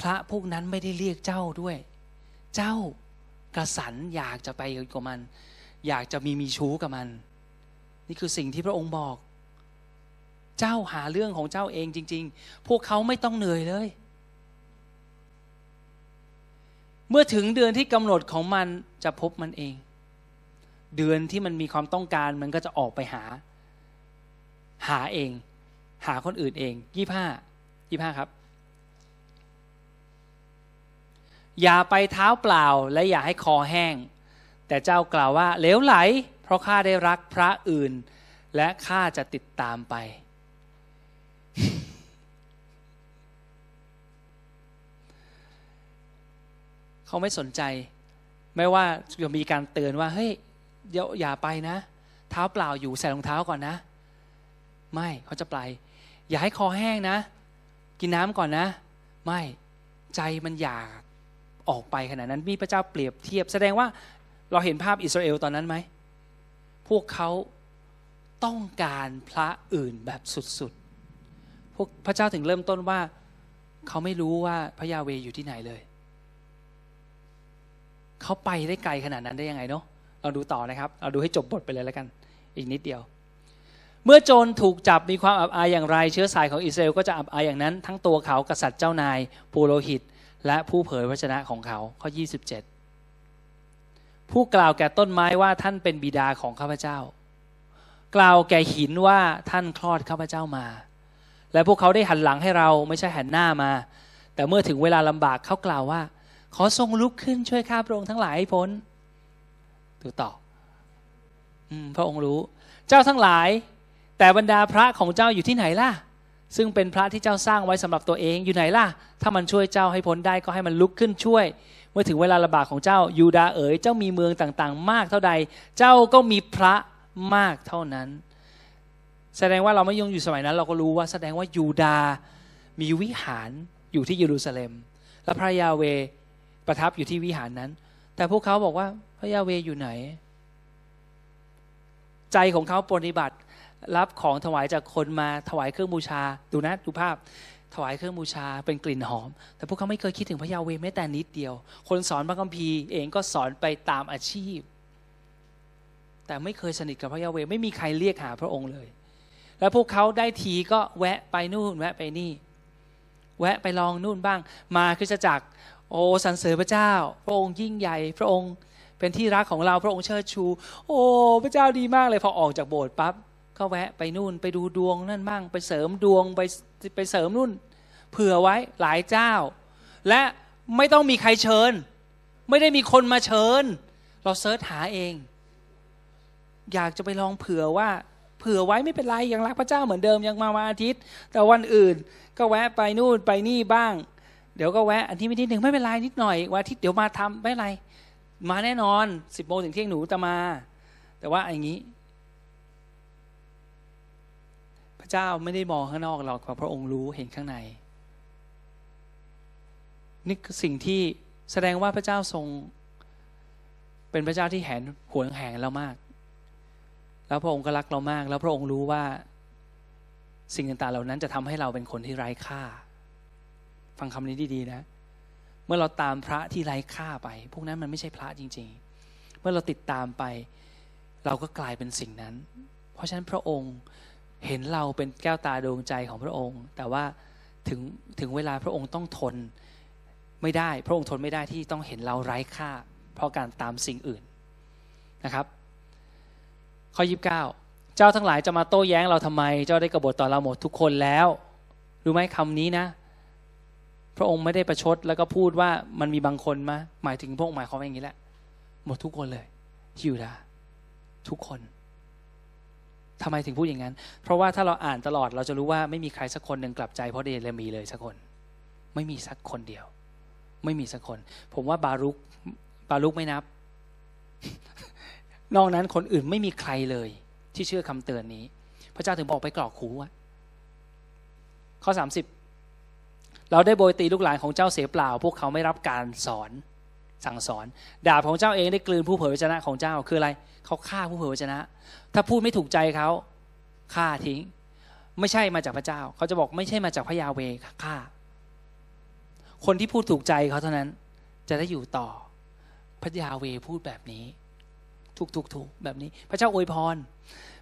Speaker 1: พระพวกนั้นไม่ได้เรียกเจ้าด้วย เจ้ากระสันอยากจะไปกับมัน อยากจะมีมีชู้กับมัน นี่คือสิ่งที่พระองค์บอก เจ้าหาเรื่องของเจ้าเองจริง ๆ พวกเขาไม่ต้องเหนื่อยเลย เมื่อถึงเดือนที่กำหนดของมันจะพบมันเอง เดือนที่มันมีความต้องการมันก็จะออกไปหา หาเอง หาคนอื่นเองยี่ห้ายี่ห้าครับอย่าไปเท้าเปล่าและอย่าให้คอแห้ง แต่เจ้ากล่าวว่าเลวไหล เพราะข้าได้รักพระอื่น และข้าจะติดตามไป เขาไม่สนใจ ไม่ว่าจะมีการเตือนว่า เฮ้ยเดี๋ยวอย่าไปนะ เท้าเปล่าอยู่ใส่รองเท้าก่อนนะ ไม่เขาจะไป อย่าให้คอแห้งนะ กินน้ำก่อนนะ ไม่ใจมันอยากออกไปขนาดนั้นมีพระเจ้าเปรียบเทียบ แสดงว่าเราเห็นภาพอิสราเอลตอนนั้นไหม พวกเขาต้องการพระอื่นแบบสุดๆ พวกพระเจ้าถึงเริ่มต้นว่า เขาไม่รู้ว่าพระยาเวอยู่ที่ไหนเลย เขาไปได้ไกลขนาดนั้นได้ยังไงเนาะเราดูต่อนะครับ เราดูให้จบบทไปเลยแล้วกัน อีกนิดเดียว เมื่อโจรถูกจับมีความอับอายอย่างไร เชื้อสายของอิสราเอลก็จะอับอายอย่างนั้น ทั้งตัวเขากษัตริย์เจ้านายปูโรหิต และผู้เผยพระชนะของเขาข้อ 27 ผู้กล่าวแก่ต้นไม้ว่าท่านเป็นบิดาของข้าพเจ้า กล่าวแก่หินว่าท่านคลอดข้าพเจ้ามา และพวกเขาได้หันหลังให้เราไม่ใช่หันหน้ามา แต่เมื่อถึงเวลาลำบากเขากล่าวว่า ขอทรงลุกขึ้นช่วยข้าพระองค์ทั้งหลายให้พ้นดูต่ออพระองค์รู้ เจ้าทั้งหลาย แต่บรรดาพระของเจ้าอยู่ที่ไหนล่ะ ซึ่งเป็นพระที่เจ้าสร้างไว้สำหรับตัวเองอยู่ไหนล่ะ ถ้ามันช่วยเจ้าให้พ้นได้ก็ให้มันลุกขึ้นช่วย มื่อถึงเวลาระบาดของเจ้ายูดาเอ๋ยเจ้ามีเมืองต่างๆ มากเท่าใด เจ้าก็มีพระมากเท่านั้น แสดงว่าเราไม่ยงอยู่สมัยนั้น เราก็รู้ว่าแสดงว่ายูดามีวิหารอยู่ที่เยรูซาเล็ม และพระยาเวประทับอยู่ที่วิหารนั้น แต่พวกเขาบอกว่าพระยาเวอยู่ไหน ใจของเขาปฏิบัติรับของถวายจากคนมาถวายเครื่องบูชา ดูนะดูภาพ ถวายเครื่องบูชาเป็นกลิ่นหอม แต่พวกเขาไม่เคยคิดถึงพระยาเวแม้แต่นิดเดียว คนสอนพระคัมภีร์เองก็สอนไปตามอาชีพ แต่ไม่เคยสนิทกับพระยาเวไม่มีใครเรียกหาพระองค์เลย แล้วพวกเขาได้ทีก็แวะไปนู่นแวะไปนี่ แวะไปลองนู่นบ้าง มาคือจะจักโอ้สรรเสริญพระเจ้า พระองค์ยิ่งใหญ่ พระองค์เป็นที่รักของเราพระองค์เชิดชู โอ้พระเจ้าดีมากเลยพอออกจากโบสถ์ปั๊บก็แวะไปนู่นไปดูดวงนั่นบ้างไปเสริมดวงไป ไปเสริมนู่นเผื่อไว้หลายเจ้า และไม่ต้องมีใครเชิญ ไม่ได้มีคนมาเชิญ เราเซิร์ชหาเอง อยากจะไปลองเผื่อว่าเผื่อไว้ไม่เป็นไรยังรักพระเจ้าเหมือนเดิมยังมาวันอาทิตย์ แต่วันอื่น ก็แวะไปนู่นไปนี่บ้าง เดี๋ยวก็แวะอันที่ไม่ที่หนึ่งไม่เป็นไรนิดหน่อยวันอาทิตย์เดี๋ยวมาทำไม่เป็นไรมาแน่นอนสิบโมงถึงเที่ยงหนูจะมา แต่ว่าอย่างนี้ ระเจ้าไม่ได้มองข้างนอกหรอกพระองค์รู้เห็นข้างใน นี่คือสิ่งที่แสดงว่าพระเจ้าทรง เป็นพระเจ้าที่แหนหวงแหนเรามาก แล้วพระองค์ก็รักเรามาก แล้วพระองค์รู้ว่าสิ่งต่างๆเหล่านั้นจะทำให้เราเป็นคนที่ไร้ค่า ฟังคำนี้ดีๆนะ เมื่อเราตามพระที่ไร้ค่าไป พวกนั้นมันไม่ใช่พระจริง ๆ เมื่อเราติดตามไป เราก็กลายเป็นสิ่งนั้น เพราะฉะนั้นพระองค์ เห็นเราเป็นแก้วตาดวงใจของพระองค์ แต่ว่าถึงถึงเวลาพระองค์ต้องทนไม่ได้ พระองค์ทนไม่ได้ที่ต้องเห็นเราไร้ค่า เพราะการตามสิ่งอื่นนะครับ ข้อยีิบเก้าเจ้าทั้งหลายจะมาโต้แย้งเราทำไม เจ้าได้กบฏต่อเราหมดทุกคนแล้วรู้ไหมคำนี้นะ พระองค์ไม่ได้ประชดแล้วก็พูดว่ามันมีบางคนมาหมายถึงพระองค์หมายความอย่างนี้แหละ หมดทุกคนเลยฮิวดาทุกคน ทำไมถึงพูดอย่างนั้น เพราะว่าถ้าเราอ่านตลอดเราจะรู้ว่าไม่มีใครสักคนหนึ่งกลับใจเพราะเดลมีเลยสักคน ไม่มีสักคนเดียว ไม่มีสักคน ผมว่าบารุกบารุกไม่นับ นอกนั้นคนอื่นไม่มีใครเลย ที่เชื่อคำเตือนนี้ พระเจ้าถึงบอกไปกรอกหูว่าข้อสามสิบเราได้โบยตีลูกหลานของเจ้าเสียเปล่า พวกเขาไม่รับการสอน สั่งสอน ดาบของเจ้าเองได้กลืนผู้เผยพระชนะของเจ้าคืออะไรเขาฆ่าผู้เผยพระชนะ ถ้าพูดไม่ถูกใจเขาฆ่าทิ้ง ไม่ใช่มาจากพระเจ้า เขาจะบอกไม่ใช่มาจากพระยาเวฆ่า คนที่พูดถูกใจเขาเท่านั้น จะได้อยู่ต่อพระยาเวพูดแบบนี้ ถูกถูกถูกแบบนี้ พระเจ้าอวยพร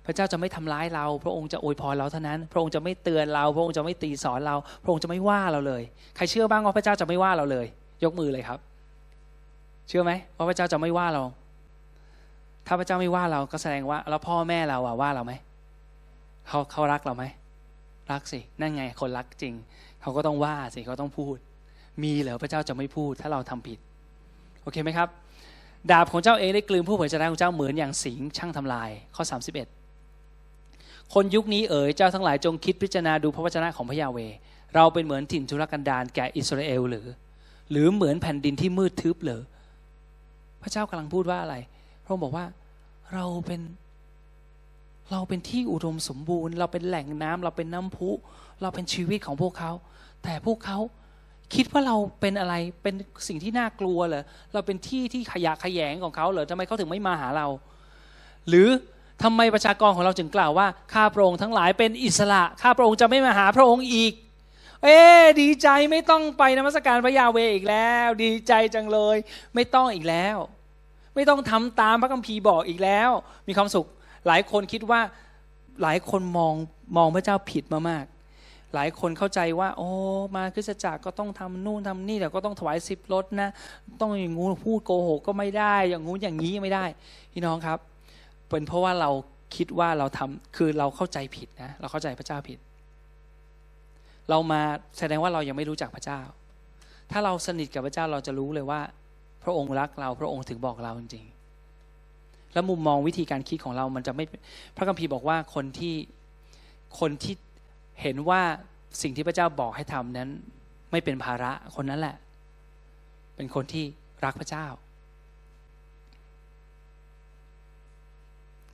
Speaker 1: พระเจ้าจะไม่ทำร้ายเรา พระองค์จะอวยพรเราเท่านั้น พระองค์จะไม่เตือนเรา พระองค์จะไม่ตีสอนเรา พระองค์จะไม่ว่าเราเลย ใครเชื่อบ้างว่าพระเจ้าจะไม่ว่าเราเลย ยกมือเลยครับ เชื่อไหมว่าพระเจ้าจะไม่ว่าเรา ถ้าพระเจ้าไม่ว่าเราก็แสดงว่าแล้วพ่อแม่เราอะว่าเราไหมเขาเขารักเราไหมรักสินั่นไงคนรักจริง เขาก็ต้องว่าสิเขาต้องพูด มีเหรอพระเจ้าจะไม่พูด ถ้าเราทำผิด โอเคไหมครับ ดาบของเจ้าเองได้กลืนผู้เผยชนะของเจ้าเหมือนอย่างสิงช่างทำลาย ข้อ 31 คนยุคนี้เอ๋ยเจ้าทั้งหลายจงคิดพิจารณาดูพระวจนะของพระยาเว เราเป็นเหมือนถิ่นทุรกันดารแก่อิสราเอลหรือ หรือเหมือนแผ่นดินที่มืดทึบหรือ พระเจ้ากำลังพูดว่าอะไร พระองค์บอกว่าเราเป็นเราเป็นที่อุดมสมบูรณ์ เราเป็นแหล่งน้ำเราเป็นน้ำพุ เราเป็นชีวิตของพวกเขา แต่พวกเขาคิดว่าเราเป็นอะไรเป็นสิ่งที่น่ากลัวเหรอเราเป็นที่ที่ขยะขยงของเขาเหรอทำไมเขาถึงไม่มาหาเรา หรือทำไมประชากรของเราจึงกล่าวว่าข้าพระองค์ทั้งหลายเป็นอิสระข้าพระองค์จะไม่มาหาพระองค์อีก เอ๊ดีใจไม่ต้องไปนมัสการพระยาเวอีกแล้ว ดีใจจังเลย ไม่ต้องอีกแล้ว ไม่ต้องทำตามพระคัมภีร์บอกอีกแล้ว มีความสุข หลายคนคิดว่าหลายคนมองมองพระเจ้าผิดมามาก หลายคนเข้าใจว่า โอ้มาคริสตจักรก็ต้องทำนู่นทำนี่แต่ก็ต้องถวายสิบรถนะ ต้องอย่างงูพูดโกหกก็ไม่ได้ อย่างงูอย่างนี้ไม่ได้พี่น้องครับ เป็นเพราะว่าเราคิดว่าเราทำคือเราเข้าใจผิดนะ เราเข้าใจพระเจ้าผิด เรามาแสดงว่าเรายังไม่รู้จักพระเจ้า ถ้าเราสนิทกับพระเจ้าเราจะรู้เลยว่า พระองค์รักเรา พระองค์ถึงบอกเราจริงๆ แล้วมุมมองวิธีการคิดของเรามันจะไม่พระคัมภีร์บอกว่าคนที่คนที่เห็นว่าสิ่งที่พระเจ้าบอกให้ทำนั้น ไม่เป็นภาระคนนั้นแหละ เป็นคนที่รักพระเจ้า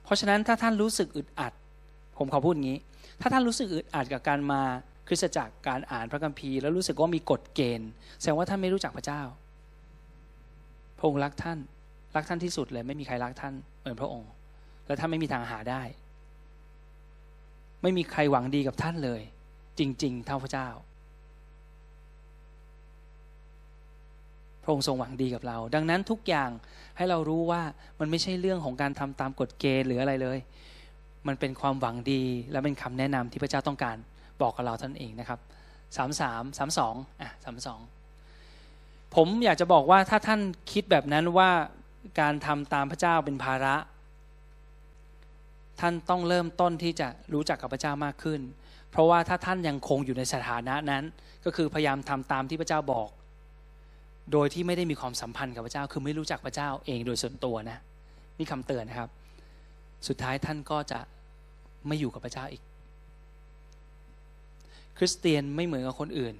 Speaker 1: เพราะฉะนั้นถ้าท่านรู้สึกอึดอัด ผมขอพูดอย่างนี้ ถ้าท่านรู้สึกอึดอัดกับการมาคริสตจักรการอ่านพระคัมภีร์ แล้วรู้สึกว่ามีกฎเกณฑ์ แสดงว่าท่านไม่รู้จักพระเจ้า พระองค์รักท่าน รักท่านที่สุดเลย ไม่มีใครรักท่านเหมือนพระองค์ และท่านไม่มีทางหาได้ ไม่มีใครหวังดีกับท่านเลย จริง ๆ เท่าพระเจ้า พระองค์ทรงหวังดีกับเรา ดังนั้นทุกอย่างให้เรารู้ว่ามันไม่ใช่เรื่องของการทำตามกฎเกณฑ์หรืออะไรเลย มันเป็นความหวังดีและเป็นคำแนะนำที่พระเจ้าต้องการบอกกับเราท่านเองนะครับสามสามสามสองอะสามสอง ผมอยากจะบอกว่าถ้าท่านคิดแบบนั้นว่าการทำตามพระเจ้าเป็นภาระ ท่านต้องเริ่มต้นที่จะรู้จักกับพระเจ้ามากขึ้น เพราะว่าถ้าท่านยังคงอยู่ในสถานะนั้น ก็คือพยายามทำตามที่พระเจ้าบอก โดยที่ไม่ได้มีความสัมพันธ์กับพระเจ้า คือไม่รู้จักพระเจ้าเองโดยส่วนตัวนะนี่คำเตือนนะครับ สุดท้ายท่านก็จะไม่อยู่กับพระเจ้าอีก คริสเตียนไม่เหมือนกับคนอื่น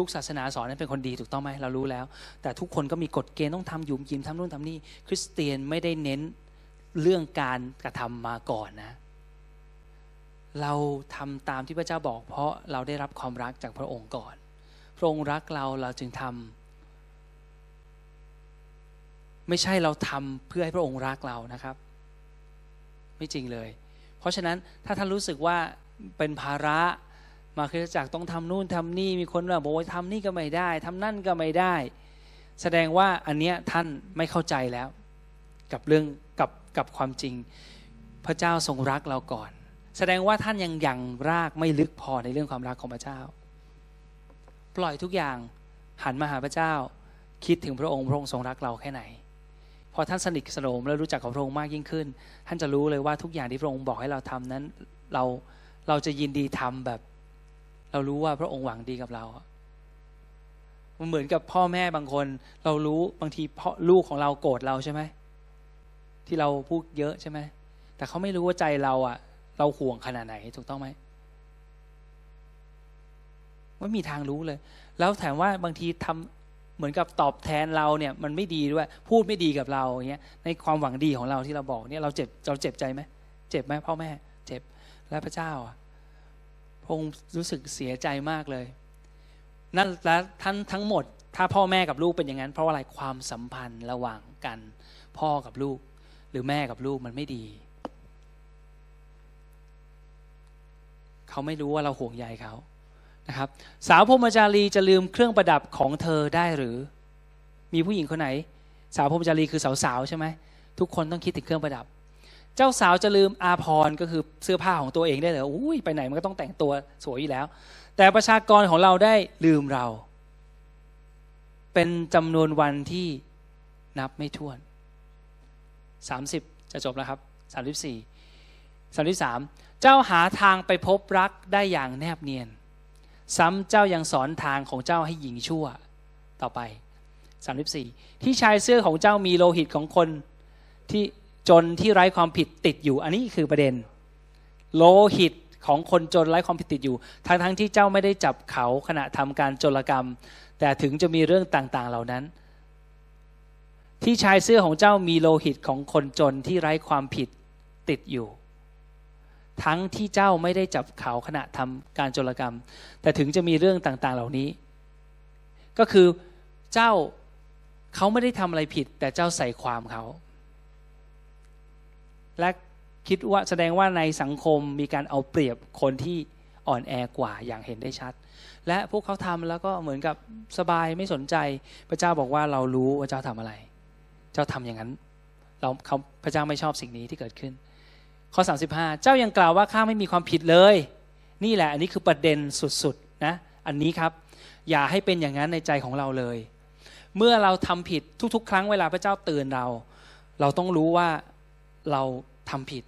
Speaker 1: ทุกศาสนาสอนให้เป็นคนดีถูกต้องไหมเรารู้แล้ว แต่ทุกคนก็มีกฎเกณฑ์ต้องทำยุมยิมทำนู่นทำนี่ คริสเตียนไม่ได้เน้นเรื่องการกระทำมาก่อนนะ เราทำตามที่พระเจ้าบอก เพราะเราได้รับความรักจากพระองค์ก่อน พระองค์รักเราเราจึงทำไม่ใช่เราทำเพื่อให้พระองค์รักเรานะครับ ไม่จริงเลย เพราะฉะนั้นถ้าท่านรู้สึกว่าเป็นภาระ มาคริสตจักรต้องทำนู่นทำนี่มีคนบอกว่าทำนี่ก็ไม่ได้ทำนั่นก็ไม่ได้ แสดงว่าอันเนี้ยท่านไม่เข้าใจแล้ว กับเรื่องกับกับความจริง พระเจ้าทรงรักเราก่อน แสดงว่าท่านยังยังรากไม่ลึกพอในเรื่องความรักของพระเจ้า ปล่อยทุกอย่างหันมาหาพระเจ้า คิดถึงพระองค์พระองค์ทรงรักเราแค่ไหนพอท่านสนิทสนมและรู้จักกับพระองค์มากยิ่งขึ้น ท่านจะรู้เลยว่าทุกอย่างที่พระองค์บอกให้เราทำนั้น เราเราจะยินดีทำแบบ เรารู้ว่าพระองค์หวังดีกับเรามันเหมือนกับพ่อแม่บางคน เรารู้บางทีพ่อลูกของเราโกรธเราใช่ไหมที่เราพูดเยอะใช่ไหมแต่เขาไม่รู้ว่าใจเราอะ เราห่วงขนาดไหนถูกต้องไหมไม่มีทางรู้เลย แล้วแถมว่าบางทีทำเหมือนกับตอบแทนเราเนี่ยมันไม่ดีด้วย พูดไม่ดีกับเราอย่างเงี้ยในความหวังดีของเราที่เราบอกเนี่ยเราเจ็บเราเจ็บใจไหมเจ็บไหมพ่อแม่ เจ็บและพระเจ้าอะ องค์รู้สึกเสียใจมากเลย นั่นและท่านทั้งหมด ถ้าพ่อแม่กับลูกเป็นอย่างนั้น เพราะอะไรความสัมพันธ์ระหว่างกัน พ่อกับลูก หรือแม่กับลูกมันไม่ดี เขาไม่รู้ว่าเราห่วงใยเขานะครับ สาวพรมจารีจะลืมเครื่องประดับของเธอได้หรือ มีผู้หญิงคนไหน สาวพรมจารีคือสาวๆใช่ไหมทุกคนต้องคิดถึงเครื่องประดับ เจ้าสาวจะลืมอาพรก็คือเสื้อผ้าของตัวเองได้เลยอุ้ยไปไหนมันก็ต้องแต่งตัวสวยอยู่แล้ว แต่ประชากรของเราได้ลืมเรา เป็นจำนวนวันที่นับไม่ถ้วนสามสิบจะจบแล้วครับสามสิบสี่สามสิบสามเจ้าหาทางไปพบรักได้อย่างแนบเนียน ซ้ำเจ้ายังสอนทางของเจ้าให้หญิงชั่วต่อไปสามสิบสี่ที่ชายเสื้อของเจ้ามีโลหิตของคนที่ จนที่ไร้ความผิดติดอยู่ อันนี้คือประเด็น โลหิตของคนจนไร้ความผิดติดอยู่ ทั้งทั้งที่เจ้าไม่ได้จับเขาขณะทำการโจรกรรม แต่ถึงจะมีเรื่องต่างๆเหล่านั้น ที่ชายเสื้อของเจ้ามีโลหิตของคนจนที่ไร้ความผิดติดอยู่ ทั้งที่เจ้าไม่ได้จับเขาขณะทำการโจรกรรม แต่ถึงจะมีเรื่องต่างๆเหล่านี้ ก็คือเจ้าเขาไม่ได้ทำอะไรผิด แต่เจ้าใส่ความเขา และคิดว่าแสดงว่าในสังคมมีการเอาเปรียบคนที่อ่อนแอกว่าอย่างเห็นได้ชัด และพวกเขาทำแล้วก็เหมือนกับสบายไม่สนใจ พระเจ้าบอกว่าเรารู้ว่าเจ้าทำอะไร เจ้าทำอย่างนั้น เราเขาพระเจ้าไม่ชอบสิ่งนี้ที่เกิดขึ้น ข้อ 35 เจ้ายังกล่าวว่าข้าไม่มีความผิดเลย นี่แหละ อันนี้คือประเด็นสุดๆนะอันนี้ครับ อย่าให้เป็นอย่างนั้นในใจของเราเลย เมื่อเราทำผิดทุกๆ ครั้งเวลาพระเจ้าเตือนเรา เราต้องรู้ว่า เราทำผิด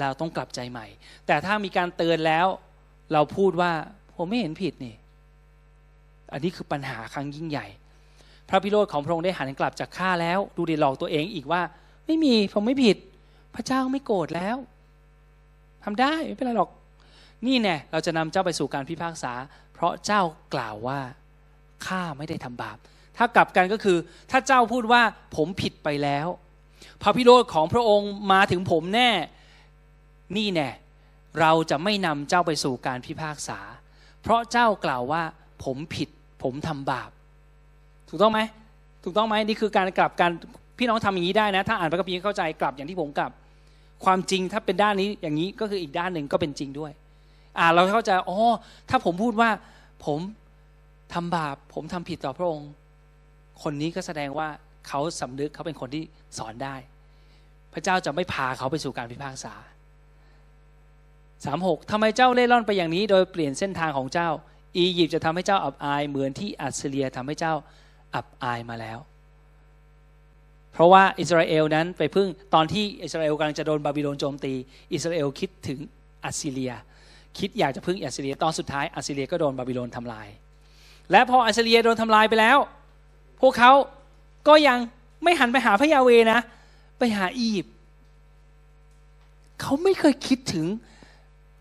Speaker 1: เราต้องกลับใจใหม่ แต่ถ้ามีการเตือนแล้ว เราพูดว่าผมไม่เห็นผิดนี่ อันนี้คือปัญหาครั้งยิ่งใหญ่ พระพิโรธของพระองค์ได้หันกลับจากข้าแล้ว ดูดีหลอกตัวเองอีกว่า ไม่มีผมไม่ผิด พระเจ้าไม่โกรธแล้วทำได้ไม่เป็นไรหรอก นี่แน่เราจะนำเจ้าไปสู่การพิพากษา เพราะเจ้ากล่าวว่าข้าไม่ได้ทำบาปถ้ากลับกันก็คือ ถ้าเจ้าพูดว่าผมผิดไปแล้ว พระพิโรธของพระองค์มาถึงผมแน่ นี่แน่ เราจะไม่นำเจ้าไปสู่การพิพากษา เพราะเจ้ากล่าวว่า ผมผิด ผมทำบาป ถูกต้องไหม ถูกต้องไหมนี่คือการกลับการพี่น้องทำอย่างนี้ได้นะ ถ้าอ่านพระคัมภีร์เข้าใจกลับอย่างที่ผมกลับ ความจริงถ้าเป็นด้านนี้อย่างนี้ก็คืออีกด้านหนึ่งก็เป็นจริงด้วย อ่าเราเข้าใจอ๋อถ้าผมพูดว่า ผมทำบาป ผมทำผิดต่อพระองค์ คนนี้ก็แสดงว่า เขาสำนึกเขาเป็นคนที่สอนได้ พระเจ้าจะไม่พาเขาไปสู่การพิพากษาสามหกทำไมเจ้าเล่ร่อนไปอย่างนี้ โดยเปลี่ยนเส้นทางของเจ้า อียิปต์จะทำให้เจ้าอับอายเหมือนที่อัสเซียทำให้เจ้าอับอายมาแล้ว เพราะว่าอิสราเอลนั้นไปพึ่งตอนที่อิสราเอลกำลังจะโดนบาบิโลนโจมตี อิสราเอลคิดถึงอัสซีเรีย คิดอยากจะพึ่งอัสซีเรียตอนสุดท้ายอัสซีเรียก็โดนบาบิโลนทำลาย และพออัสซีเรียโดนทำลายไปแล้ว พวกเขา ก็ยังไม่หันไปหาพระยาห์เวห์นะ ไปหาอียิปต์เขาไม่เคยคิดถึง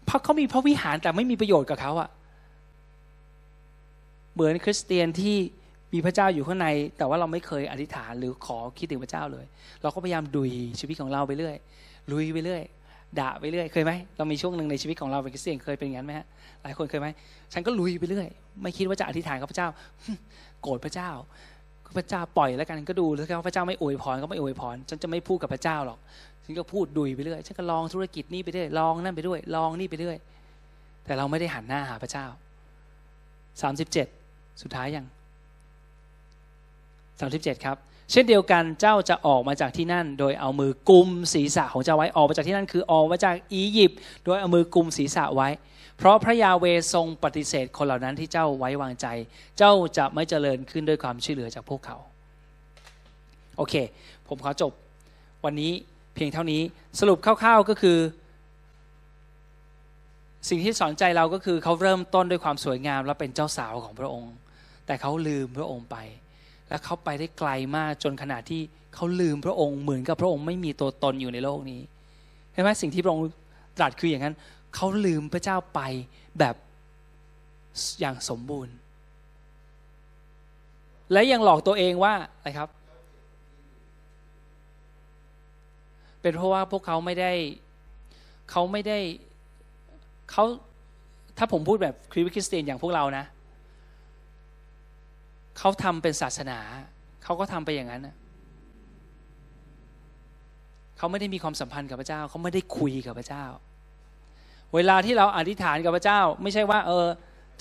Speaker 1: เพราะเขามีพระวิหารแต่ไม่มีประโยชน์กับเขาอะเหมือนคริสเตียนที่มีพระเจ้าอยู่ข้างใน แต่ว่าเราไม่เคยอธิษฐานหรือขอคิดถึงพระเจ้าเลย เราก็พยายามดุยชีวิตของเราไปเรื่อยลุยไปเรื่อยด่าไปเรื่อยเคยไหมเรามีช่วงหนึ่งในชีวิตของเราเป็นคริสเตียนเคยเป็นอย่างนั้นไหมฮะหลายคนเคยไหมฉันก็ลุยไปเรื่อย ไม่คิดว่าจะอธิษฐานกับพระเจ้า โกรธพระเจ้า พระเจ้าปล่อยแล้วกันก็ดูแล้วกันพระเจ้าไม่อวยพรก็ไม่อวยพรฉันจะไม่พูดกับพระเจ้าหรอกฉันก็พูดดุยไปเรื่อยฉันก็ลองธุรกิจนี่ไปเรื่อยลองนั่นไปด้วยลองนี่ไปเรื่อยแต่เราไม่ได้หันหน้าหาพระเจ้าสามสิบเจ็ดสุดท้ายยังสามสิบเจ็ดครับ เช่นเดียวกันเจ้าจะออกมาจากที่นั่น โดยเอามือกุมศีรษะของเจ้าไว้ออกมาจากที่นั่น คือออกมาจากอียิปต์โดยเอามือกุมศีรษะไว้ เพราะพระยาเวทรงปฏิเสธคนเหล่านั้นที่เจ้าไว้วางใจ เจ้าจะไม่เจริญขึ้นด้วยความช่วยเหลือจากพวกเขา โอเค ผมขอจบวันนี้เพียงเท่านี้สรุปคร่าวๆก็คือสิ่งที่สอนใจเราก็คือเขาเริ่มต้นด้วยความสวยงามและเป็นเจ้าสาวของพระองค์ แต่เขาลืมพระองค์ไป และเขาไปได้ไกลมากจนขนาดที่เขาลืมพระองค์เหมือนกับพระองค์ไม่มีตัวตนอยู่ในโลกนี้เห็นไหมสิ่งที่พระองค์ตรัสคืออย่างนั้นเขาลืมพระเจ้าไปแบบอย่างสมบูรณ์ และยังหลอกตัวเองว่าอะไรครับ เป็นเพราะว่าพวกเขาไม่ได้เขาไม่ได้เขาถ้าผมพูดแบบคริสเตียนอย่างพวกเรานะเขาทำเป็นศาสนา เขาก็ทำไปอย่างนั้นเขาไม่ได้มีความสัมพันธ์กับพระเจ้า เขาไม่ได้คุยกับพระเจ้า เวลาที่เราอธิษฐานกับพระเจ้า ไม่ใช่ว่า เออ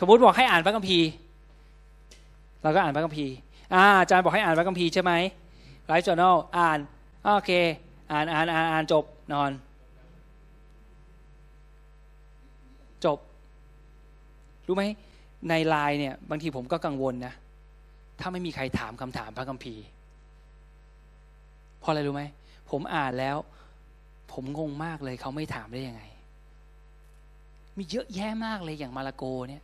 Speaker 1: สมมติบอกให้อ่านพระคัมภีร์ เราก็อ่านพระคัมภีร์อ่าอาจารย์บอกให้อ่านพระคัมภีร์ใช่ไหม life journal อ่านโอเค อ่านอ่านอ่านอ่านจบนอน จบ รู้ไหมในไลน์เนี่ย บางทีผมก็กังวลนะ ถ้าไม่มีใครถามคำถามพระคัมภีร์เพราะอะไรรู้ไหมผมอ่านแล้ว ผมงงมากเลยเขาไม่ถามได้ยังไง มีเยอะแยะมากเลยอย่างมาลาโกเนี่ย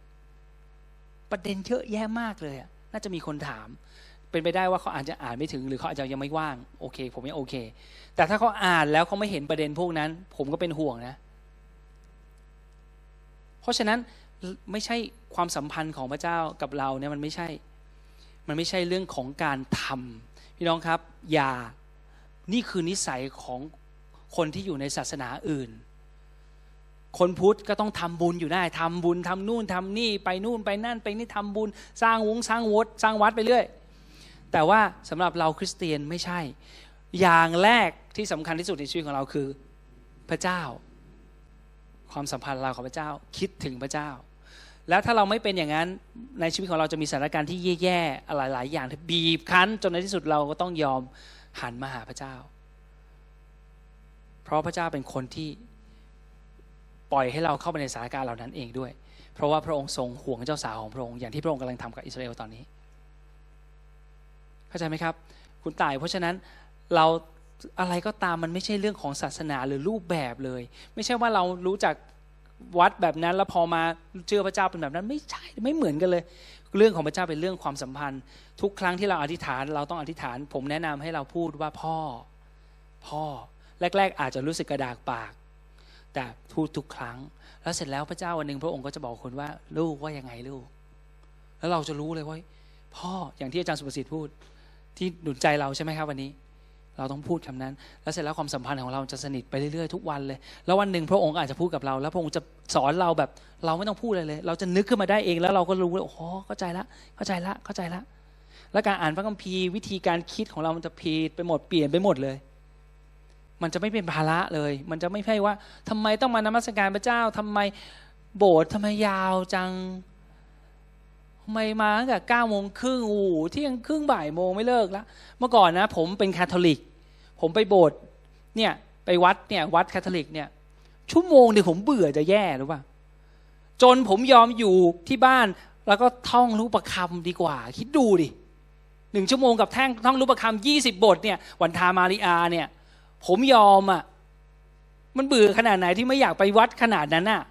Speaker 1: ประเด็นเยอะแยะมากเลยน่าจะมีคนถาม เป็นไปได้ว่าเขาอาจจะอ่านไม่ถึง หรือเขาอาจจะยังไม่ว่างโอเค ผมยังโอเค แต่ถ้าเขาอ่านแล้วเขาไม่เห็นประเด็นพวกนั้น ผมก็เป็นห่วงนะ เพราะฉะนั้นไม่ใช่ความสัมพันธ์ของพระเจ้ากับเราเนี่ยมันไม่ใช่ มันไม่ใช่เรื่องของการทำพี่น้องครับ อย่านี่คือนิสัยของคนที่อยู่ในศาสนาอื่น คนพุทธก็ต้องทำบุญอยู่ได้ทำบุญทำนู่นทำนี่ไปนู่นไปนั่นไปนี่ทำบุญ สร้างวงสร้างวัดสร้างวัดไปเรื่อย แต่ว่าสำหรับเราคริสเตียนไม่ใช่ อย่างแรกที่สำคัญที่สุดในชีวิตของเราคือพระเจ้า ความสัมพันธ์เรากับพระเจ้า คิดถึงพระเจ้า แล้วถ้าเราไม่เป็นอย่างนั้นในชีวิตของเราจะมีสถานการณ์ที่แย่ๆหลายๆ อย่างบีบคั้น จนในที่สุดเราก็ต้องยอมหันมาหาพระเจ้า เพราะพระเจ้าเป็นคนที่ปล่อยให้เราเข้าไปในสถานการณ์เหล่านั้นเองด้วย เพราะว่าพระองค์ทรงห่วงเจ้าสาวของพระองค์อย่างที่พระองค์กำลังทำกับอิสราเอลตอนนี้ เข้าใจไหมครับ คุณตายเพราะฉะนั้นเราอะไรก็ตามมันไม่ใช่เรื่องของศาสนาหรือรูปแบบเลย ไม่ใช่ว่าเรารู้จัก วัดแบบนั้น แล้วพอมาเชื่อพระเจ้าเป็นแบบนั้น ไม่ใช่ไม่เหมือนกันเลย เรื่องของพระเจ้าเป็นเรื่องความสัมพันธ์ ทุกครั้งที่เราอธิษฐาน เราต้องอธิษฐาน ผมแนะนำให้เราพูดว่าพ่อ พ่อแรก ๆ อาจจะรู้สึกกระดากปาก แต่พูดทุกครั้ง แล้วเสร็จแล้วพระเจ้าวันหนึ่งพระองค์ก็จะบอกคนว่า ลูกว่ายังไงลูก แล้วเราจะรู้เลยว่าพ่ออย่างที่อาจารย์สุภสิทธิ์พูด ที่หนุนใจเราใช่ไหมครับวันนี้ เราต้องพูดคำนั้น แล้วเสร็จแล้วความสัมพันธ์ของเราจะสนิทไปเรื่อยๆทุกวันเลย แล้ววันหนึ่งพระองค์อาจจะพูดกับเรา แล้วพระองค์จะสอนเราแบบเราไม่ต้องพูดอะไรเลย เราจะนึกขึ้นมาได้เองแล้วเราก็รู้เลยโอ้โหเข้าใจละเข้าใจละเข้าใจละ แล้วการอ่านพระคัมภีร์วิธีการคิดของเรามันจะผิดไปหมดเปลี่ยนไปหมดเลย มันจะไม่เป็นภาระเลย มันจะไม่ใช่ว่าทำไมต้องมานมัสการพระเจ้าทำไมโบสถ์ทำไมยาวจัง ทำไมมาตั้งแต่เก้าโมงครึ่งโอ้เที่ยงครึ่งบ่ายโมงไม่เลิกแล้วเมื่อก่อนนะ ผมเป็นคาทอลิก ผมไปโบสถ์เนี่ย ไปวัดเนี่ย วัดคาทอลิกเนี่ย ชั่วโมงเดียวผมเบื่อจะแย่หรือเปล่าจนผมยอมอยู่ที่บ้าน แล้วก็ท่องรูประคำดีกว่า คิดดูดิหนึ่งชั่วโมงกับแท่งท่องรูประคำยี่สิบบทเนี่ย วันทามาริอาเนี่ย ผมยอมอะ่ะมันเบื่อขนาดไหนที่ไม่อยากไปวัดขนาดนั้นน่ะ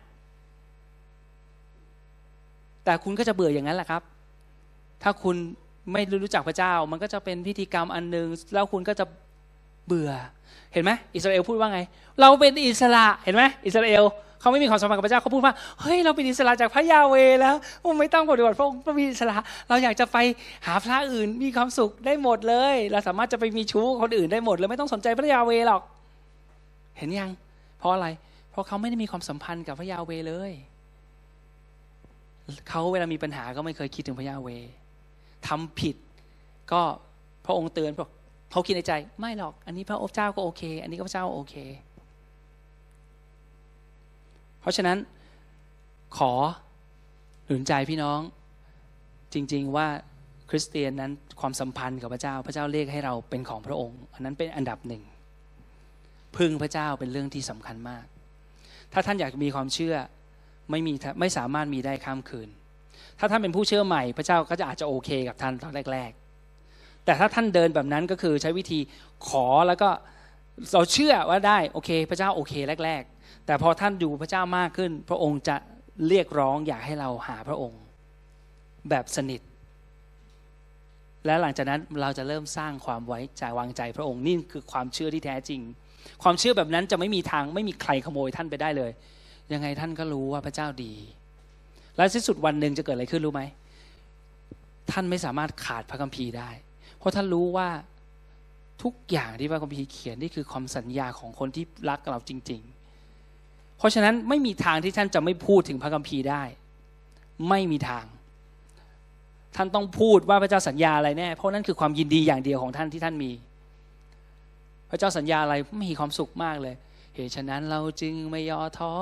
Speaker 1: แต่คุณก็จะเบื่ออย่างนั้นแหละครับ ถ้าคุณไม่รู้จักพระเจ้า มันก็จะเป็นพิธีกรรมอันหนึ่งแล้วคุณก็จะเบื่อ เห็นไหมอิสราเอลพูดว่าไง เราเป็นอิสระเห็นไหมอิสราเอลเขาไม่มีความสัมพันธ์กับพระเจ้าเขาพูดว่าเฮ้ยเราเป็นอิสระจากพระยาเวแล้วไม่ต้องปฏิบัติพระองค์พระมีอิสระเราอยากจะไปหาพระอื่นมีความสุขได้หมดเลย เราสามารถจะไปมีชู้คนอื่นได้หมดเลยไม่ต้องสนใจพระยาเวหรอก เห็นยัง เพราะอะไร เพราะเขาไม่ได้มีความสัมพันธ์กับพระยาเวเลย เขาเวลามีปัญหาก็ไม่เคยคิดถึงพระยาเวทำผิด ก็พระองค์เตือนบอกเขาคิดในใจ ไม่หรอก อันนี้พระเจ้าก็โอเค อันนี้ก็พระเจ้าโอเค เพราะฉะนั้นขอหนุนใจพี่น้อง จริง ๆว่าคริสเตียนนั้นความสัมพันธ์กับพระเจ้า พระเจ้าเรียกให้เราเป็นของพระองค์ อันนั้นเป็นอันดับหนึ่งพึ่งพระเจ้าเป็นเรื่องที่สำคัญมาก ถ้าท่านอยากมีความเชื่อ ไม่มีไม่สามารถมีได้ข้ามคืน ถ้าท่านเป็นผู้เชื่อใหม่ พระเจ้าก็จะอาจจะโอเคกับท่านตอนแรก ๆ แต่ถ้าท่านเดินแบบนั้นก็คือใช้วิธีขอแล้วก็เราเชื่อว่าได้โอเค พระเจ้าโอเคแรก ๆ แต่พอท่านอยู่พระเจ้ามากขึ้น พระองค์จะเรียกร้องอยากให้เราหาพระองค์ แบบสนิท และหลังจากนั้นเราจะเริ่มสร้างความไว้ใจวางใจพระองค์นี่คือความเชื่อที่แท้จริง ความเชื่อแบบนั้นจะไม่มีทางไม่มีใครขโมยท่านไปได้เลย ยังไงท่านก็รู้ว่าพระเจ้าดี และที่สุดวันหนึ่งจะเกิดอะไรขึ้นรู้ไหม ท่านไม่สามารถขาดพระคัมภีร์ได้ เพราะท่านรู้ว่าทุกอย่างที่พระคัมภีร์เขียนนี่คือคำสัญญาของคนที่รักเราจริง ๆ เพราะฉะนั้นไม่มีทางที่ท่านจะไม่พูดถึงพระคัมภีร์ได้ ไม่มีทาง ท่านต้องพูดว่าพระเจ้าสัญญาอะไรแน่ เพราะนั่นคือความยินดีอย่างเดียวของท่านที่ท่านมี พระเจ้าสัญญาอะไรมีความสุขมากเลย เหตุฉะนั้นเราจึงไม่ย่อท้อ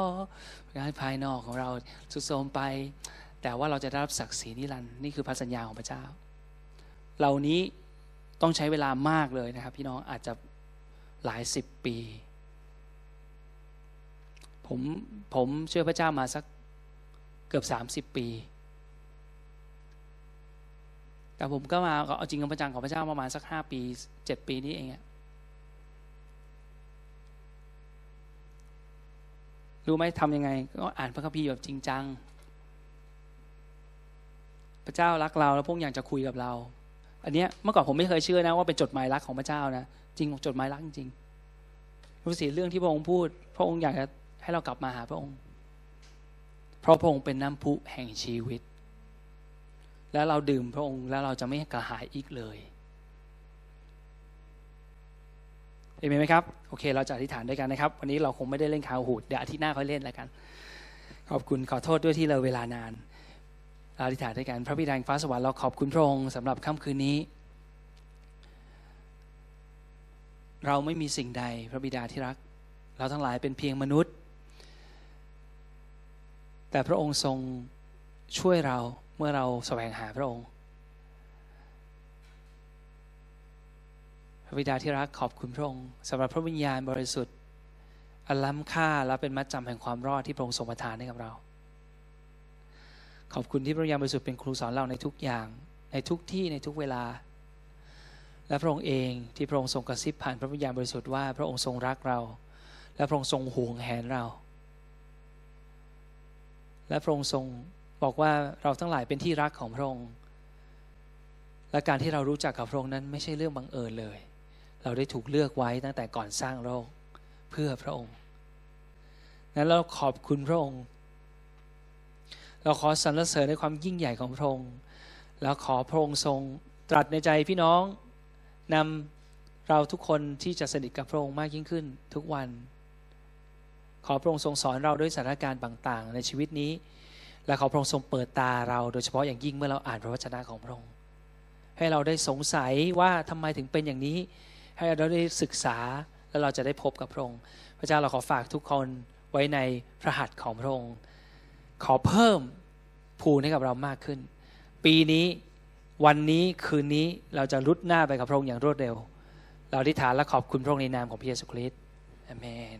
Speaker 1: งานภายนอกของเราสุดโทมไป แต่ว่าเราจะได้รับศักดิ์ศรีนิรันดร์นี่คือพันสัญญาของพระเจ้า เหล่านี้ต้องใช้เวลามากเลยนะครับ พี่น้องอาจจะหลายสิบปี ผมผมเชื่อพระเจ้ามาสักเกือบสามสิบปี แต่ผมก็มาเอาจริงกับพระจังของพระเจ้าประมาณสักห้าปีเจ็ดปีนี้เองอะ รู้ไหมทำยังไง ก็อ่านพระคัมภีร์แบบจริงจัง พระเจ้ารักเราแล้วพวกอยากจะคุยกับเรา อันเนี้ยเมื่อก่อนผมไม่เคยเชื่อนะว่าเป็นจดหมายรักของพระเจ้านะจริงจดหมายรักจริงรู้สิเรื่องที่พระองค์พูด พระองค์อยากจะให้เรากลับมาหาพระองค์ เพราะพระองค์เป็นน้ำพุแห่งชีวิต แล้วเราดื่มพระองค์แล้วเราจะไม่กระหายอีกเลย เอเมนไหมครับ โอเค เราจะอธิษฐานด้วยกันนะครับ วันนี้เราคงไม่ได้เล่นข่าวหูด เดี๋ยวอาทิตย์หน้าค่อยเล่นแล้วกัน ขอบคุณขอโทษด้วยที่เราเวลานานเราอธิษฐานด้วยกัน พระบิดาฟ้าสวรรค์เราขอบคุณพระองค์สำหรับค่ำคืนนี้ เราไม่มีสิ่งใดพระบิดาที่รัก เราทั้งหลายเป็นเพียงมนุษย์ แต่พระองค์ทรงช่วยเราเมื่อเราแสวงหาพระองค์ ระบิดาที่รักขอบคุณพระองค์สำหรับพระวิญญาณบริสุทธิ์อันล้ำค่าและเป็นมัดจำแห่งความรอดที่พระองค์ทรงประทานให้กับเรา ขอบคุณที่พระวิญญาณบริสุทธิ์เป็นครูสอนเราในทุกอย่าง ในทุกที่ในทุกเวลา และพระองค์เองที่พระองค์ทรงกระซิบผ่านพระวิญญาณบริสุทธิ์ว่าพระองค์ทรงรักเรา และพระองค์ทรงห่วงแหนเรา และพระองค์ทรงบอกว่าเราทั้งหลายเป็นที่รักของพระองค์ และการที่เรารู้จักกับพระองค์นั้นไม่ใช่เรื่องบังเอิญเลย เราได้ถูกเลือกไว้ตั้งแต่ก่อนสร้างโลกเพื่อพระองค์ นั้นเราขอบคุณพระองค์ เราขอสรรเสริญในความยิ่งใหญ่ของพระองค์ แล้วขอพระองค์ทรงตรัสในใจพี่น้องนำเราทุกคนที่จะสนิทกับพระองค์มากยิ่งขึ้นทุกวัน ขอพระองค์ทรงสอนเราด้วยสถานการณ์ต่างๆ ในชีวิตนี้ และขอพระองค์ทรงเปิดตาเราโดยเฉพาะอย่างยิ่งเมื่อเราอ่านพระวจนะของพระองค์ ให้เราได้สงสัยว่าทำไมถึงเป็นอย่างนี้ ให้เราได้ศึกษาแล้วเราจะได้พบกับพระองค์ พระเจ้าเราขอฝากทุกคนไว้ในพระหัตถ์ของพระองค์ ขอเพิ่มภูนให้กับเรามากขึ้น ปีนี้วันนี้คืนนี้เราจะรุดหน้าไปกับพระองค์อย่างรวดเร็ว เราอธิษฐานและขอบคุณพระองค์ในนามของพระเยซูคริสต์อเมน